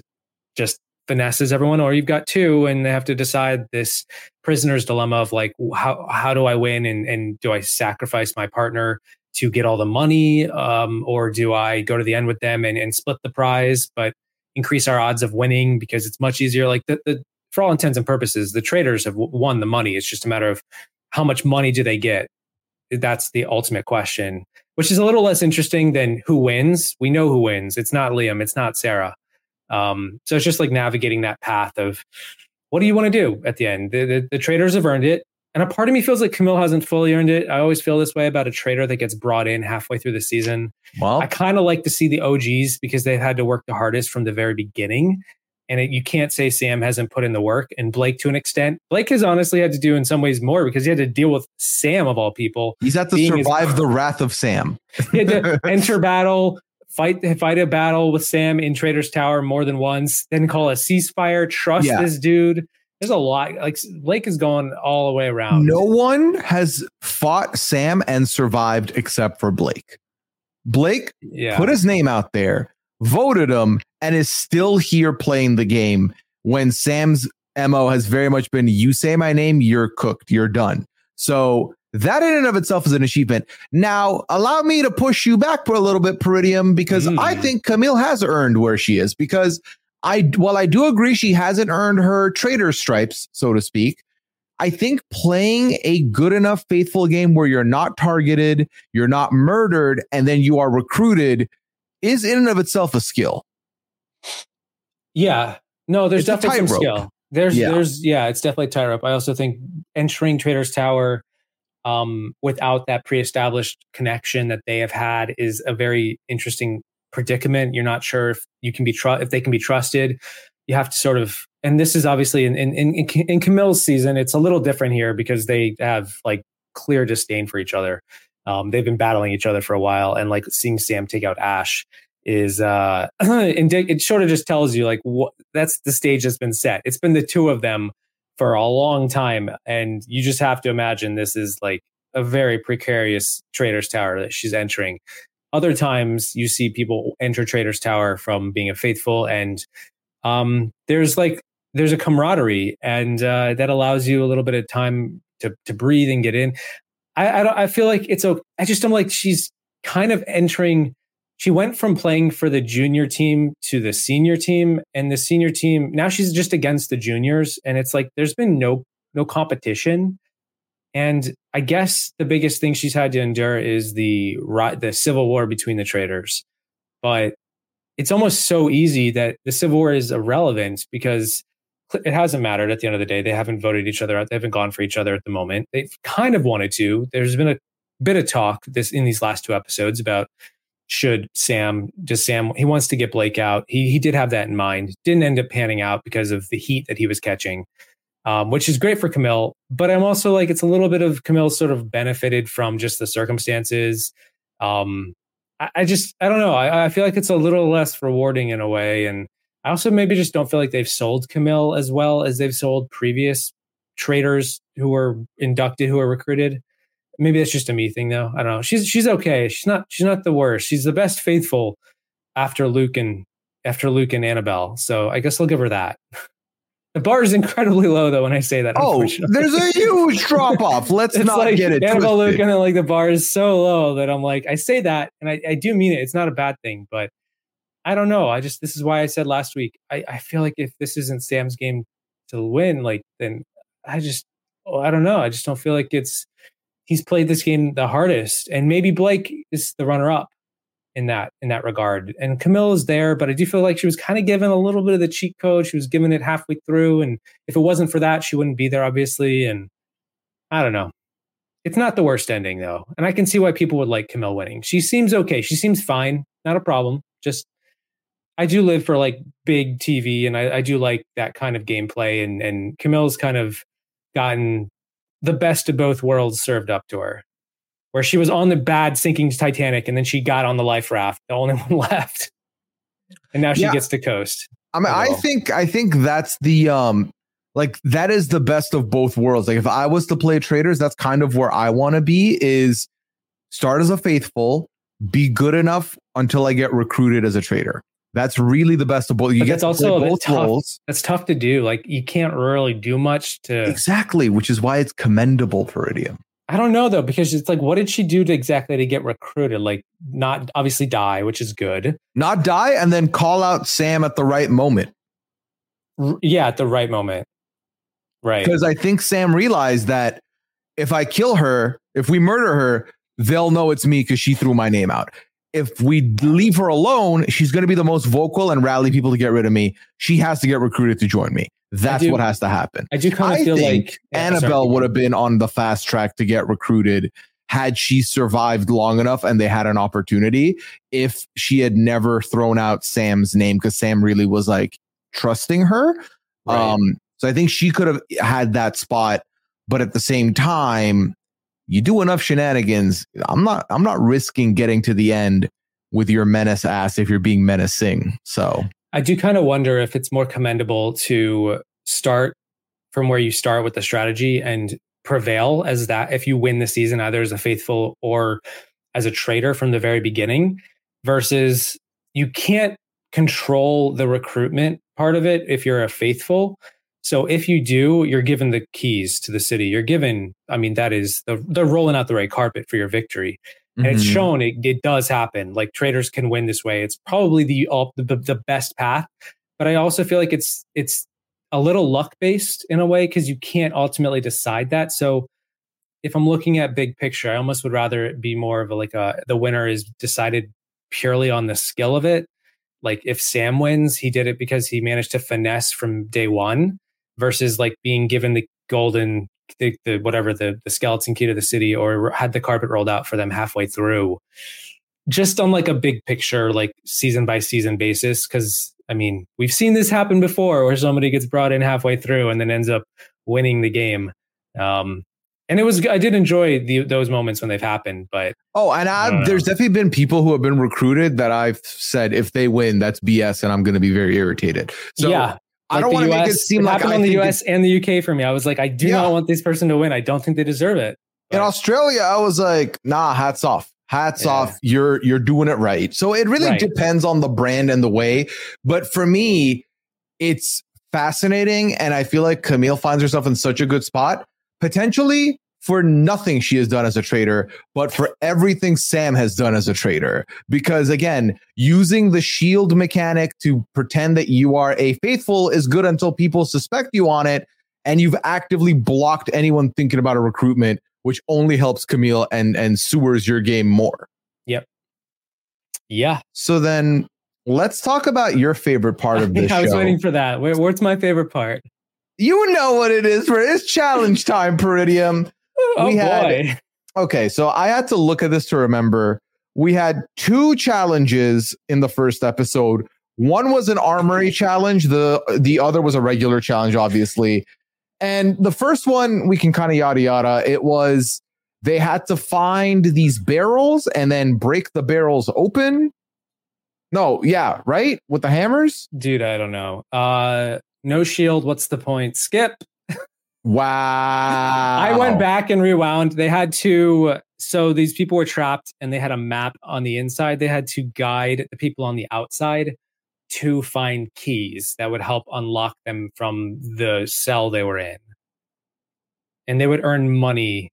just finesses everyone, or you've got two and they have to decide this prisoner's dilemma of like, how, how do I win? And, and do I sacrifice my partner to get all the money? Um, or do I go to the end with them and, and split the prize, but increase our odds of winning because it's much easier? Like the, the for all intents and purposes, the traders have won the money. It's just a matter of how much money do they get that's the ultimate question, which is a little less interesting than who wins. We know who wins. It's not Liam. It's not Sarah. Um, so it's just like navigating that path of what do you want to do at the end? The, the, the traders have earned it. And a part of me feels like Camille hasn't fully earned it. I always feel this way about a trader that gets brought in halfway through the season. Well, I kind of like to see the OGs because they've had to work the hardest from the very beginning. And it, you can't say Sam hasn't put in the work and Blake to an extent. Blake has honestly had to do in some ways more because he had to deal with Sam of all people. He's had to survive his, the wrath of Sam. he had to enter battle, fight fight a battle with Sam in Traitor's Tower more than once, then call a ceasefire, trust yeah. this dude there's a lot like Blake is going all the way around. No one has fought Sam and survived except for Blake. Blake yeah. put his name out there, voted him, and is still here playing the game when Sam's MO has very much been you say my name, you're cooked, you're done. So that in and of itself is an achievement. Now, allow me to push you back for a little bit, Peridiam, because mm. I think Camille has earned where she is because I while I do agree she hasn't earned her trader stripes, so to speak. I think playing a good enough faithful game where you're not targeted, you're not murdered, and then you are recruited is in and of itself a skill. Yeah. No, there's it's definitely some skill. There's yeah. there's yeah, it's definitely tightrope. I also think entering Traitor's Tower um, without that pre-established connection that they have had is a very interesting predicament. You're not sure if you can be if they can be trusted. You have to sort of, and this is obviously in in in, in Camille's season. It's a little different here because they have like clear disdain for each other. Um, they've been battling each other for a while, and like seeing Sam take out Ash is uh, it sort of just tells you like what that's the stage that's been set. It's been the two of them for a long time, and you just have to imagine this is like a very precarious traitor's tower that she's entering other times you see people enter Traitor's Tower from being a faithful, and um, there's like there's a camaraderie, and uh, that allows you a little bit of time to to breathe and get in. I I, I feel like it's a. I just am like she's kind of entering. She went from playing for the junior team to the senior team, and the senior team now she's just against the juniors, and it's like there's been no no competition and I guess the biggest thing she's had to endure is the the civil war between the traders. But it's almost so easy that the civil war is irrelevant because it hasn't mattered at the end of the day. They haven't voted each other out. They haven't gone for each other at the moment. They've kind of wanted to. There's been a bit of talk this in these last two episodes about should Sam does Sam he wants to get Blake out. He he did have that in mind. Didn't end up panning out because of the heat that he was catching um, which is great for Camille. But I'm also like, it's a little bit of Camille sort of benefited from just the circumstances. Um, I, I, just, I don't know. I, I, feel like it's a little less rewarding in a way. And I also maybe just don't feel like they've sold Camille as well as they've sold previous traders who were inducted, who were recruited. Maybe that's just a me thing though. I don't know. She's, she's okay. She's not, she's not the worst. She's the best faithful after Luke and after Luke and Annabelle. So I guess I'll give her that. The bar is incredibly low, though. When I say that, oh, there's a huge drop off. Let's not like get it. Annabelle Luke, and then like the bar is so low that I'm like, I say that, and I, I do mean it. It's not a bad thing, but I don't know. I just this is why I said last week. I, I feel like if this isn't Sam's game to win, like then I just oh, I don't know. I just don't feel like it's he's played this game the hardest, and maybe Blake is the runner up in that in that regard. And Camille is there, but I do feel like she was kind of given a little bit of the cheat code. She was given it halfway through, and if it wasn't for that, she wouldn't be there, obviously. And I don't know. It's not the worst ending though, and I can see why people would like Camille winning. She seems okay. She seems fine. Not a problem. Just I do live for like big TV, and I, I do like that kind of gameplay. And and Camille's kind of gotten the best of both worlds served up to her where she was on the bad sinking Titanic and then she got on the life raft, the only one left. And now she yeah. gets to coast. I mean, I think I think that's the um like that is the best of both worlds. Like if I was to play traders, that's kind of where I want to be is start as a faithful, be good enough until I get recruited as a trader. That's really the best of both. You but get also both tough. roles. That's tough to do. Like you can't really do much to exactly, which is why it's commendable for Iridium. I don't know though, because it's like, what did she do to exactly to get recruited? Like, not obviously die, which is good. Not die and then call out Sam at the right moment. R- yeah, at the right moment. Right. Because I think Sam realized that if I kill her, If we murder her, they'll know it's me because she threw my name out. If we leave her alone, she's going to be the most vocal and rally people to get rid of me. She has to get recruited to join me. That's do- what has to happen. I do kind of I feel think like Annabelle would have been on the fast track to get recruited had she survived long enough and they had an opportunity if she had never thrown out Sam's name because Sam really was like trusting her. Right. Um, so I think she could have had that spot, but at the same time, you do enough shenanigans. I'm not I'm not risking getting to the end with your menace ass if you're being menacing. So I do kind of wonder if it's more commendable to start from where you start with the strategy and prevail as that if you win the season either as a faithful or as a traitor from the very beginning versus you can't control the recruitment part of it if you're a faithful so if you do you're given the keys to the city. You're given i mean that is the, they're rolling out the right carpet for your victory. And it's Mhm. shown it, it does happen. Like traders can win this way. It's probably the, all, the the best path. But i also feel like it's it's a little luck based in a way because you can't ultimately decide that. So if i'm looking at big picture i almost would rather it be more of a, like a the winner is decided purely on the skill of it. Like if sam wins he did it because he managed to finesse from day one versus like being given the golden the, the whatever the the skeleton key to the city or had the carpet rolled out for them halfway through. Just on like a big picture like season by season basis because i mean we've seen this happen before where somebody gets brought in halfway through and then ends up winning the game. Um and it was i did enjoy the, those moments when they've happened but Oh, and I, Uh, there's definitely been people who have been recruited that I've said if they win, that's BS, and I'm going to be very irritated. So yeah I don't want to make it seem like happened I on the us and the uk for me i was like i do Yeah. not want this person to win i don't think they deserve it in Australia, I was like, nah, hats off. Hats Yeah. off. You're you're doing it right. So it really Right. depends on the brand and the way. But for me, it's fascinating. And I feel like Camille finds herself in such a good spot, potentially for nothing she has done as a trader, but for everything Sam has done as a trader. Because again, using the shield mechanic to pretend that you are a faithful is good until people suspect you on it. And you've actively blocked anyone thinking about a recruitment, which only helps Camille and, and sewers your game more. Yep. Yeah So then let's talk about your favorite part of this i was show. waiting for that Where, what's my favorite part You know what it is for it's challenge time, Peridiam. Oh We had- boy Okay, so I had to look at this to remember. We had two challenges in the first episode. One was an armory challenge. The the other was a regular challenge, obviously. And the first one we can kind of yada yada. It was they had to find these barrels and then break the barrels open. No, yeah, right with the hammers. dude i don't know uh no shield what's the point skip Wow. I went back and rewound. They had to, so these people were trapped and they had a map on the inside. They had to guide the people on the outside to find keys that would help unlock them from the cell they were in. And they would earn money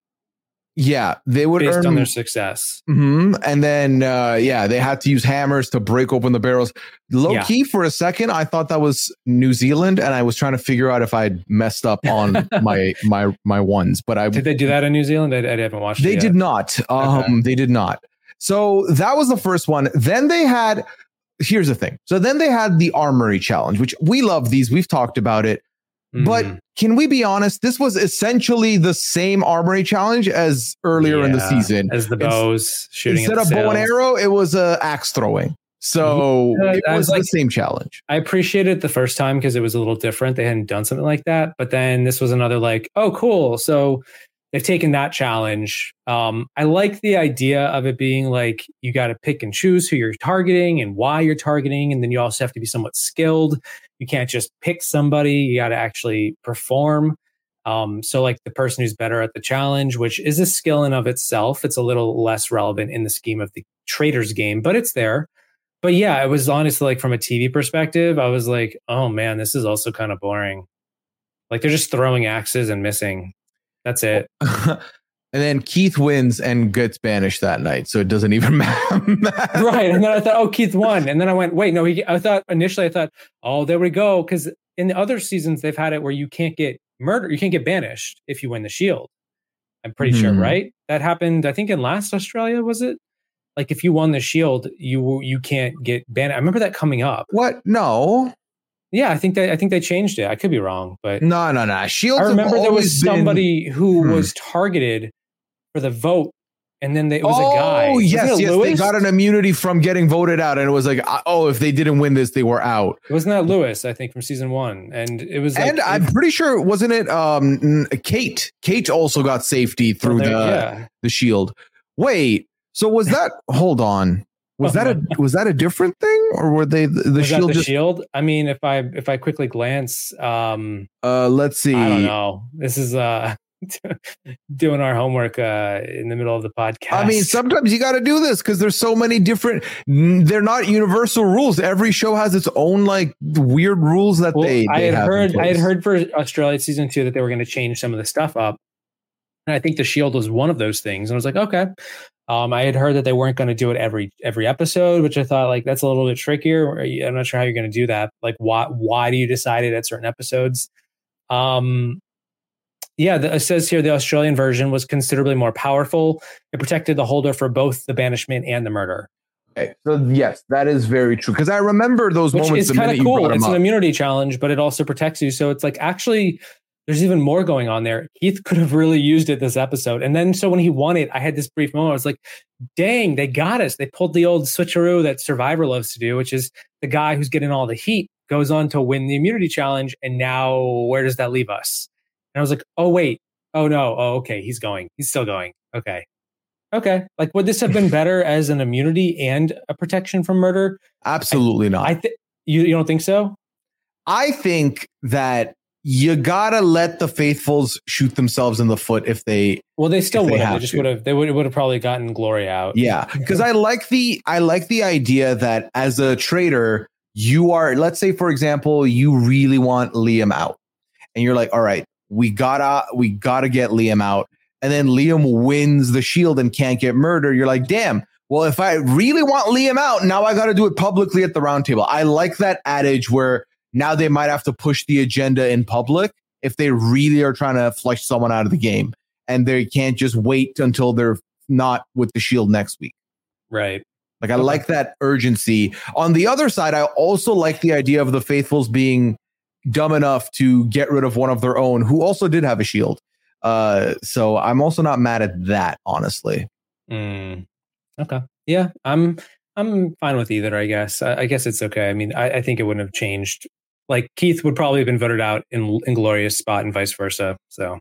Yeah, they would based earn on their success. hmm And then, uh, yeah, they had to use hammers to break open the barrels. Low Yeah. key, for a second, I thought that was New Zealand, and I was trying to figure out if I'd messed up on my my my ones, but I Did they do that in New Zealand? I, I haven't watched they did not. Um, they did not. So that was the first one. Then they had. Here's the thing. So then they had the armory challenge, which we love these. We've talked about it. But Mhm. can we be honest? This was essentially the same armory challenge as earlier in the season. as the bows shooting Instead of the bow and arrow, it was a axe throwing. So Yeah, it was was like- the same challenge. I appreciated it the first time because it was a little different. They hadn't done something like that. But then this was another like, oh, cool. So they've taken that challenge. Um, I like the idea of it being like you got to pick and choose who you're targeting and why you're targeting. And then you also have to be somewhat skilled. You can't just pick somebody, you got to actually perform. Um, so like the person who's better at the challenge, which is a skill in of itself, it's a little less relevant in the scheme of the trader's game, but it's there but yeah, it was honestly like from a TV perspective, I was like, oh man, this is also kind of boring. Like they're just throwing axes and missing. That's it. and then Keith wins and gets banished that night, so it doesn't even matter. right. And then I thought, oh, Keith won. And then I went, wait, no, he, I thought initially, I thought, oh, there we go. Cause in the other seasons, they've had it where you can't get murdered, you can't get banished if you win the shield. I'm pretty sure, Mhm. right? That happened. I think in last Australia was it? Like if you won the Shield, you you can't get banned. I remember that coming up. What? No, Yeah, I think they I think they changed it. I could be wrong, but no, no, no. Shields. I remember there was always been- somebody who Hmm. was targeted for the vote, and then they, it was oh, a guy. Wasn't yes, it yes. They got an immunity from getting voted out, and it was like, uh, oh, if they didn't win this, they were out. Wasn't that Lewis? I think from season one, and it was like and I'm pretty sure, wasn't it? Um, Kate. Kate also got safety through there- the yeah. the shield. Wait, so was that? hold on. Was that a was that a different thing, or were they the, the shield the just? shield? I mean, if I if I quickly glance, um, Uh, let's see. I don't know. This is uh doing our homework uh in the middle of the podcast. I mean, sometimes you got to do this because there's so many different. They're not universal rules. Every show has its own like weird rules that Well, they. I had have heard I had heard for Australia season two that they were going to change some of the stuff up, and I think the Shield was one of those things. And I was like, okay. Um, I had heard that they weren't going to do it every every episode, which I thought like that's a little bit trickier. I'm not sure how you're going to do that. Like, why why do you decide it at certain episodes? Um, yeah, the, it says here the Australian version was considerably more powerful. It protected the holder for both the banishment and the murder, Okay, so yes, that is very true because I remember those which moments. It's kind of cool. It's an up. immunity challenge, but it also protects you. So it's like actually, there's even more going on there. Keith could have really used it this episode, and then so when he won it, I had this brief moment. I was like, "Dang, they got us! They pulled the old switcheroo that Survivor loves to do, which is the guy who's getting all the heat goes on to win the immunity challenge, and now where does that leave us?" And I was like, "Oh wait, oh no, oh okay, he's going, he's still going, okay." Okay, like would this have been better as an immunity and a protection from murder? Absolutely not. I think you you don't think so? I think that you gotta let the faithfuls shoot themselves in the foot if they Well, they still would have. They just would have. They would would have probably gotten Gloria out. yeah because i like the i like the idea that as a trader you are let's say for example you really want liam out and you're like all right we gotta we gotta get liam out and then liam wins the shield and can't get murdered you're like damn well if i really want liam out now i gotta do it publicly at the roundtable. i like that adage where now they might have to push the agenda in public if they really are trying to flush someone out of the game and they can't just wait until they're not with the shield next week Right. like I Okay. like that urgency. On the other side, I also like the idea of the faithfuls being dumb enough to get rid of one of their own who also did have a shield. Uh, so I'm also not mad at that, honestly. Mm. Okay. Yeah. I'm. I'm fine with either. I guess. I, I guess it's okay. I mean, I, I think it wouldn't have changed. Like Keith would probably have been voted out in Inglorious spot and vice versa. So,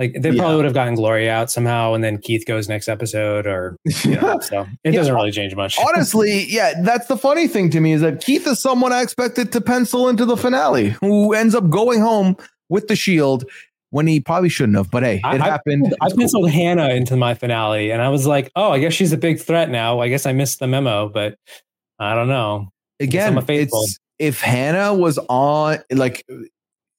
like they Yeah. probably would have gotten Gloria out somehow, and then Keith goes next episode, or you know, so it Yeah. doesn't really change much. Honestly, yeah, that's the funny thing to me is that Keith is someone I expected to pencil into the finale, who ends up going home with the shield when he probably shouldn't have. But hey, it I- I- happened. I cool. penciled Hannah into my finale, and I was like, "Oh, I guess she's a big threat now. I guess I missed the memo, but I don't know." again, I'm a faithful. it's if Hannah was on like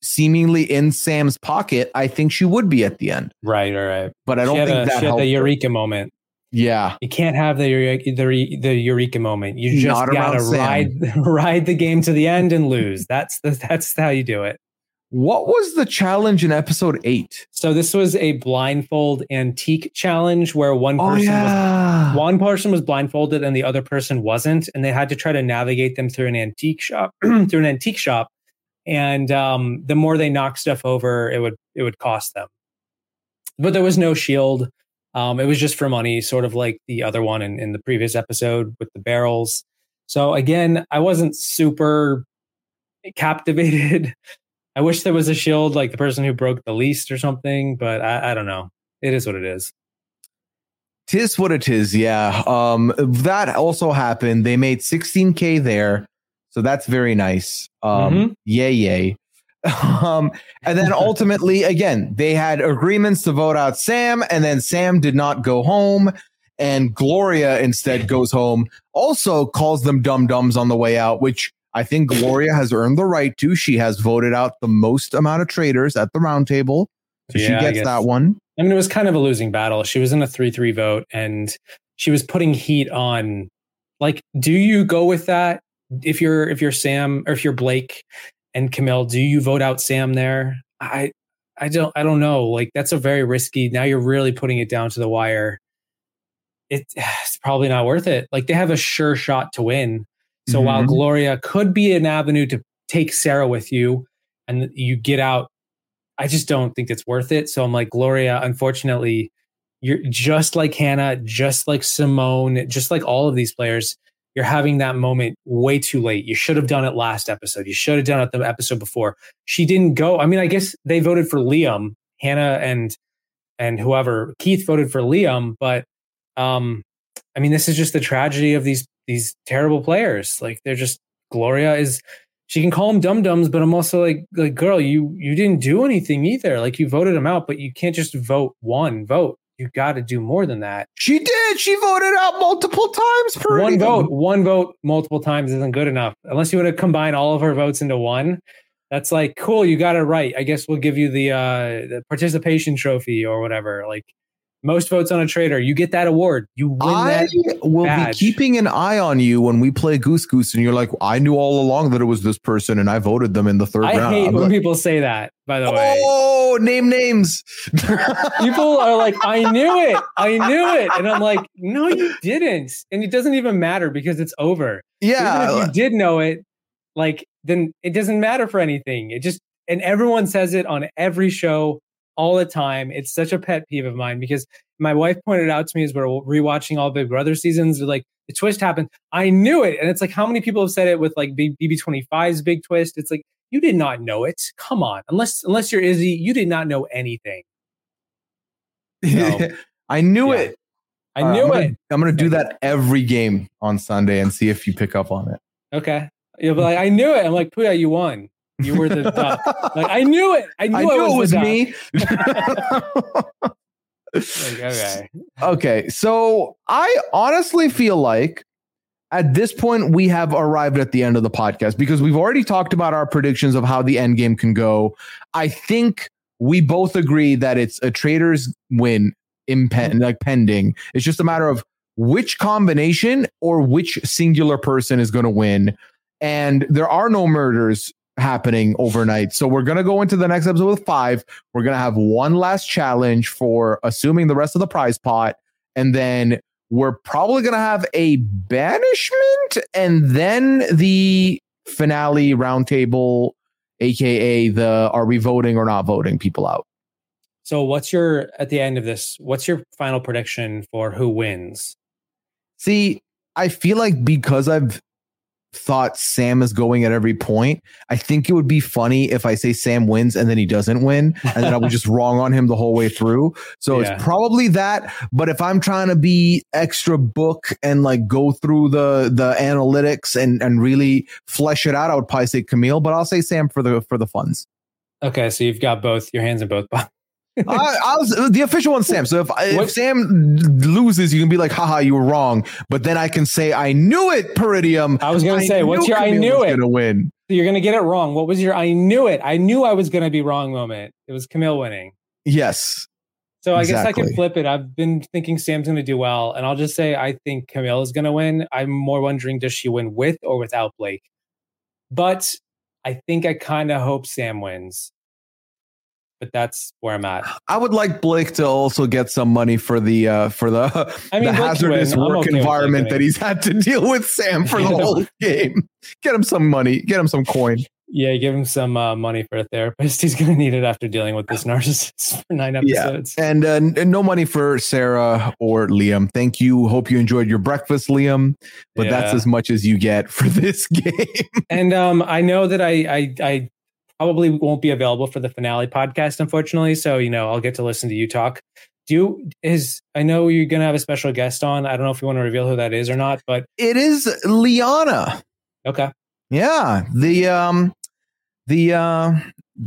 seemingly in Sam's pocket, I think she would be at the end. Right, all right. But I don't think a, that she had the her. eureka moment. Yeah, You can't have the eureka, the, the eureka moment. You just Not gotta Sam. ride ride the game to the end and lose. That's the, that's how you do it. what was the challenge in episode eight? So this was a blindfold antique challenge where one Oh person was yeah, one person was blindfolded and the other person wasn't and they had to try to navigate them through an antique shop through an antique shop and um, the more they knocked stuff over it would it would cost them. But there was no shield. Um, it was just for money sort of like the other one in, in the previous episode with the barrels. So again i wasn't super captivated. I wish there was a shield like the person who broke the least or something but i, I don't know. It is what it is. Tis what it is. Yeah, um, that also happened. They made 16k there, so that's very nice. Um, Mhm. yay, yay. um, and then ultimately, again, they had agreements to vote out Sam, and then Sam did not go home, and Gloria instead goes home. Also calls them dum dums on the way out, which I think Gloria has earned the right to. She has voted out the most amount of traitors at the round table, so Yeah, she gets that one. I mean, it was kind of a losing battle. She was in a 3 3 vote and she was putting heat on. Like, do you go with that? If you're if you're Sam or if you're Blake and Camille, do you vote out Sam there? I I don't I don't know. Like that's a very risky. Now you're really putting it down to the wire. It, it's probably not worth it. Like they have a sure shot to win. So mm-hmm. while Gloria could be an avenue to take Sarah with you and you get out, I just don't think it's worth it. So I'm like, Gloria, unfortunately, you're just like Hannah, just like Simone, just like all of these players, you're having that moment way too late. You should have done it last episode. You should have done it the episode before. She didn't go. I mean, I guess they voted for Liam, Hannah and and whoever Keith voted for Liam, but um I mean, this is just the tragedy of these these terrible players. Like they're just Gloria is she can call them dum dums, but I'm also like like girl, you you didn't do anything either. Like you voted them out, but you can't just vote one vote you got to do more than that. She did. She voted out multiple times per one vote. One vote multiple times isn't good enough unless you want to combine all of her votes into one. That's like cool. You got it right. I guess we'll give you the uh, the participation trophy or whatever. Like most votes on a trader, you get that award. You win that. I will badge. be keeping an eye on you when we play Goose Goose, and you're like, I knew all along that it was this person, and I voted them in the third I round. I hate I'm when like, people say that. By the way, oh, name names. people are like, I knew it, I knew it, and I'm like, no, you didn't, and it doesn't even matter because it's over. Yeah, even if you did know it, like then it doesn't matter for anything. It just and everyone says it on every show all the time. It's such a pet peeve of mine because my wife pointed out to me as we're rewatching all Big Brother seasons, like the twist happened. I knew it. And it's like, how many people have said it with like BB25's big twist? It's like, you did not know it. Come on. Unless, unless you're Izzy, you did not know anything. So, I knew yeah. it. I knew uh, I'm it. Gonna, I'm going to do that every game on Sunday and see if you pick up on it. Okay. You'll be like, I knew it. I'm like, Pooya, you won. You were the duck. Like I knew it. I knew, I knew it was, me. like, okay. Okay. So I honestly feel like at this point we have arrived at the end of the podcast because we've already talked about our predictions of how the end game can go. I think we both agree that it's a trader's win impen- like pending. It's just a matter of which combination or which singular person is going to win. And there are no murders happening overnight. So we're going to go into the next episode with five. We're going to have one last challenge for assuming the rest of the prize pot. And then we're probably going to have a banishment and then the finale roundtable, aka the are we voting or not voting people out. So what's your at the end of this? What's your final prediction for who wins? See, I feel like because I've thought Sam is going at every point. I think it would be funny if I say Sam wins and then he doesn't win, and then I was just wrong on him the whole way through. So yeah. it's probably that. But if I'm trying to be extra book and like go through the the analytics and and really flesh it out, I would probably say Camille. But I'll say Sam for the for the funds. Okay, so you've got both your hands in both I, I, was the official one, Sam. So if, if Sam loses, you can be like, haha, you were wrong. But then I can say, I knew it, Peridiam. I was going to say, what's your Camille I knew it? To win. So you're going to get it wrong. What was your I knew it? I knew I was going to be wrong moment. It was Camille winning. Yes. So I exactly. guess I can flip it. I've been thinking Sam's going to do well, and I'll just say I think Camille is going to win. I'm more wondering does she win with or without Blake? But I think I kind of hope Sam wins but that's where I'm at. I would like Blake to also get some money for the uh, for the, I mean, the hazardous work okay environment that he's had to deal with Sam for the whole game. Get him some money. Get him some coin. Yeah, give him some uh, money for a therapist. He's going to need it after dealing with this narcissist for nine episodes. Yeah. And, uh, and no money for Sarah or Liam. Thank you. Hope you enjoyed your breakfast, Liam. But yeah. that's as much as you get for this game. and um, I know that I, I I probably won't be available for the finale podcast, unfortunately. So, you know, I'll get to listen to you talk. Do you is I know you're gonna have a special guest on. I don't know if you want to reveal who that is or not, but it is Liana. Okay. Yeah. The um the uh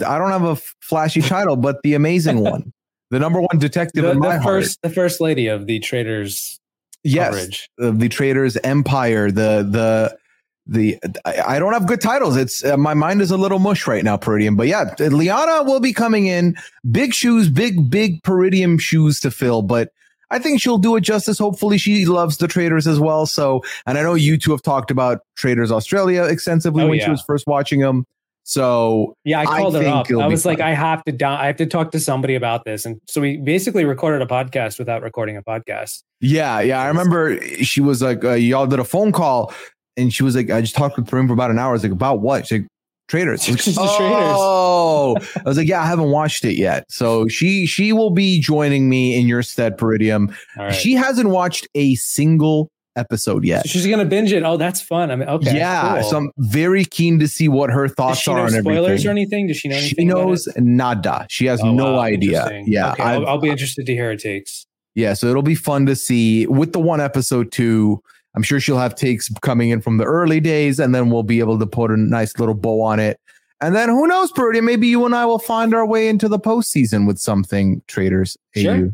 I don't have a flashy title, but the amazing one. The number one detective the, in my the first, heart. The first lady of the traders yes, coverage. the traders empire, the the the I, don't have good titles. It's uh, my mind is a little mush right now, Peridiam. But yeah, Liana will be coming in. Big shoes, big big Peridiam shoes to fill. But I think she'll do it justice. Hopefully, she loves the traders as well. So, and I know you two have talked about Traitors Australia extensively oh, when yeah. she was first watching them. So yeah, I called I her up. I was like, fun. I have to down. I have to talk to somebody about this, and so we basically recorded a podcast without recording a podcast. Yeah, yeah. I remember she was like, uh, y'all did a phone call, and she was like, I just talked with Prim for about an hour. I was like, about what? She's like, traders. I like, oh, I was like, yeah, I haven't watched it yet. So she she will be joining me in your stead, Peridiam. All right. She hasn't watched a single episode yet. So she's gonna binge it. Oh, that's fun. I mean, okay. yeah, cool. so I'm very keen to see what her Does thoughts she are know on spoilers everything. or anything? Does she know she anything? about knows it? nada. She has Oh, no wow, idea. Yeah, okay, I've- I'll, I'll be interested to hear her takes. Yeah, so it'll be fun to see with the one episode too. I'm sure she'll have takes coming in from the early days, and then we'll be able to put a nice little bow on it. And then who knows, Purdy? Maybe you and I will find our way into the postseason with something, Traitors. Sure. AU.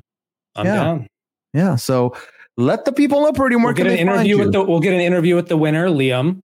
I'm Yeah. down. Yeah. So let the people know, Purdy. Where We'll get an interview with the. We'll get an interview with the winner, Liam.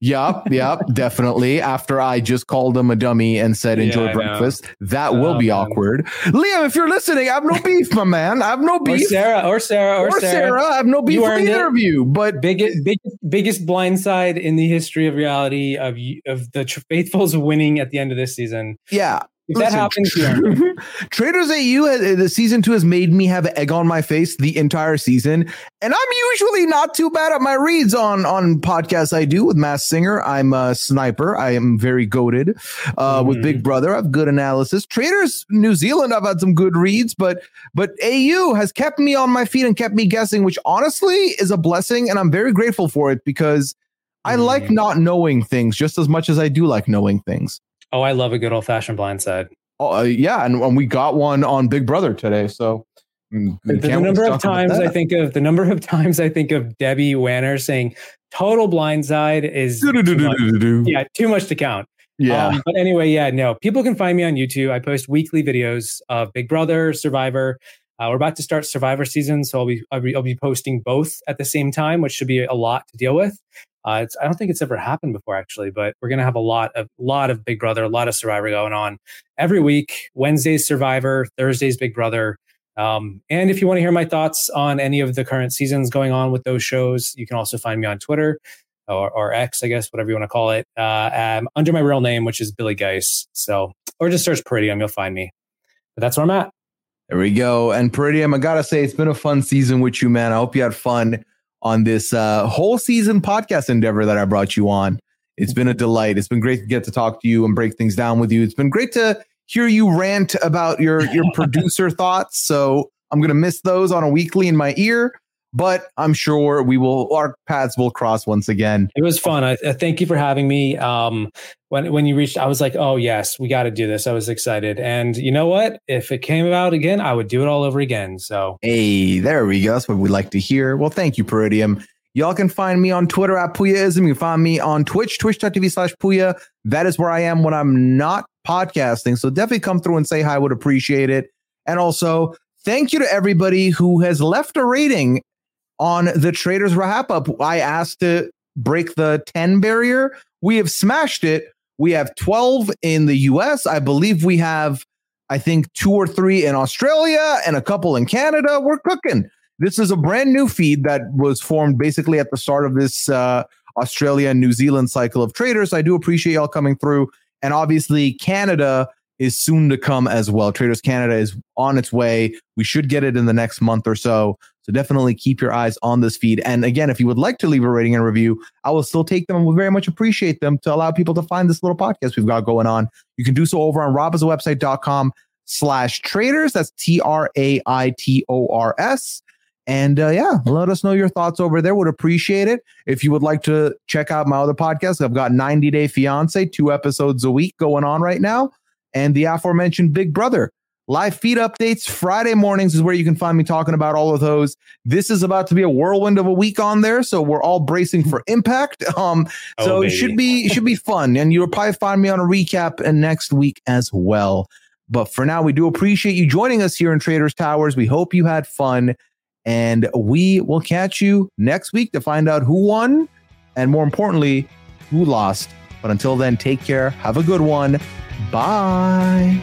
Yep, yep, definitely. After I just called him a dummy and said enjoy know. breakfast, that oh, will Oh, be man. awkward. Liam, if you're listening, I have no beef, my man. I have no Or beef. Sarah, or Sarah, or, Or Sarah. Sarah, I have no beef with the interview. But Biggest, biggest, biggest blindside in the history of reality of of the faithfuls winning at the end of this season. yeah, If that Listen, happens, you. Traitors AU, has- the season two has made me have egg on my face the entire season. And I'm usually not too bad at my reads on, on podcasts I do with Masked Singer. I'm a sniper. I am very goaded uh, with Mhm. Big Brother. I have good analysis. Traitors New Zealand, I've had some good reads, but but AU has kept me on my feet and kept me guessing, which honestly is a blessing. And I'm very grateful for it because I like Mhm. not knowing things just as much as I do like knowing things. Oh, I love a good old fashioned blindside. Oh, uh, yeah, and, and we got one on Big Brother today. So mm, The, the number of times I think of the number of times I think of Debbie Wanner saying total blindside is too much. yeah too much to count. yeah, Um, but anyway, yeah, no. People can find me on YouTube. I post weekly videos of Big Brother, Survivor. Uh, we're about to start Survivor season, so I'll be, I'll be I'll be posting both at the same time, which should be a lot to deal with. Uh, it's, I don't think it's ever happened before, actually, but we're gonna have a lot of lot of Big Brother, a lot of Survivor going on every week. Wednesdays Survivor, Thursdays Big Brother. Um, and if you want to hear my thoughts on any of the current seasons going on with those shows, you can also find me on Twitter or, or X, I guess, whatever you want to call it, uh, under my real name, which is Billy Giese. So, or just search Peridiam, you'll find me. But that's where I'm at. there we go. And Peridiam, I gotta say, it's been a fun season with you, man. I hope you had fun on this uh, whole season podcast endeavor that I brought you on. It's been a delight. It's been great to get to talk to you and break things down with you. It's been great to hear you rant about your your producer thoughts. So I'm gonna miss those on a weekly in my ear, but I'm sure we will. Our paths will cross once again. It was fun. I, I thank you for having me. Um, when when you reached, I was like, oh yes, we got to do this. I was excited, and you know what? If it came out again, I would do it all over again. So Hey, there we go. That's what we like to hear. Well, thank you, Peridiam. Y'all can find me on Twitter at Pooyaism. You can find me on Twitch, twitch.tv slash Pooya. That is where I am when I'm not podcasting. So definitely come through and say hi. Would appreciate it. And also, thank you to everybody who has left a rating on the Traitors RHAP up. I asked to break the 10 barrier. We have smashed it. We have 12 in the US. I believe we have, I think, two or three in Australia and a couple in Canada. We're cooking. This is a brand new feed that was formed basically at the start of this uh, Australia and New Zealand cycle of Traitors. I do appreciate y'all coming through. And obviously, Canada is soon to come as well. Traders Canada is on its way. We should get it in the next month or so. So definitely keep your eyes on this feed. And again, if you would like to leave a rating and review, I will still take them and would very much appreciate them to allow people to find this little podcast we've got going on. You can do so over on robhasawebsite.com slash traitors. That's T R A I T O R S. And uh, yeah, let us know your thoughts over there. Would appreciate it. If you would like to check out my other podcast, I've got 90 Day Fiance, two episodes a week going on right now. And the aforementioned Big Brother. Live feed updates Friday mornings is where you can find me talking about all of those. This is about to be a whirlwind of a week on there, so we're all bracing for impact. Um, so Oh, it should be it should be fun, and you'll probably find me on a recap and next week as well. But for now, we do appreciate you joining us here in Traitors Towers. We hope you had fun, and we will catch you next week to find out who won, and more importantly, who lost. But until then, take care. Have a good one. Bye.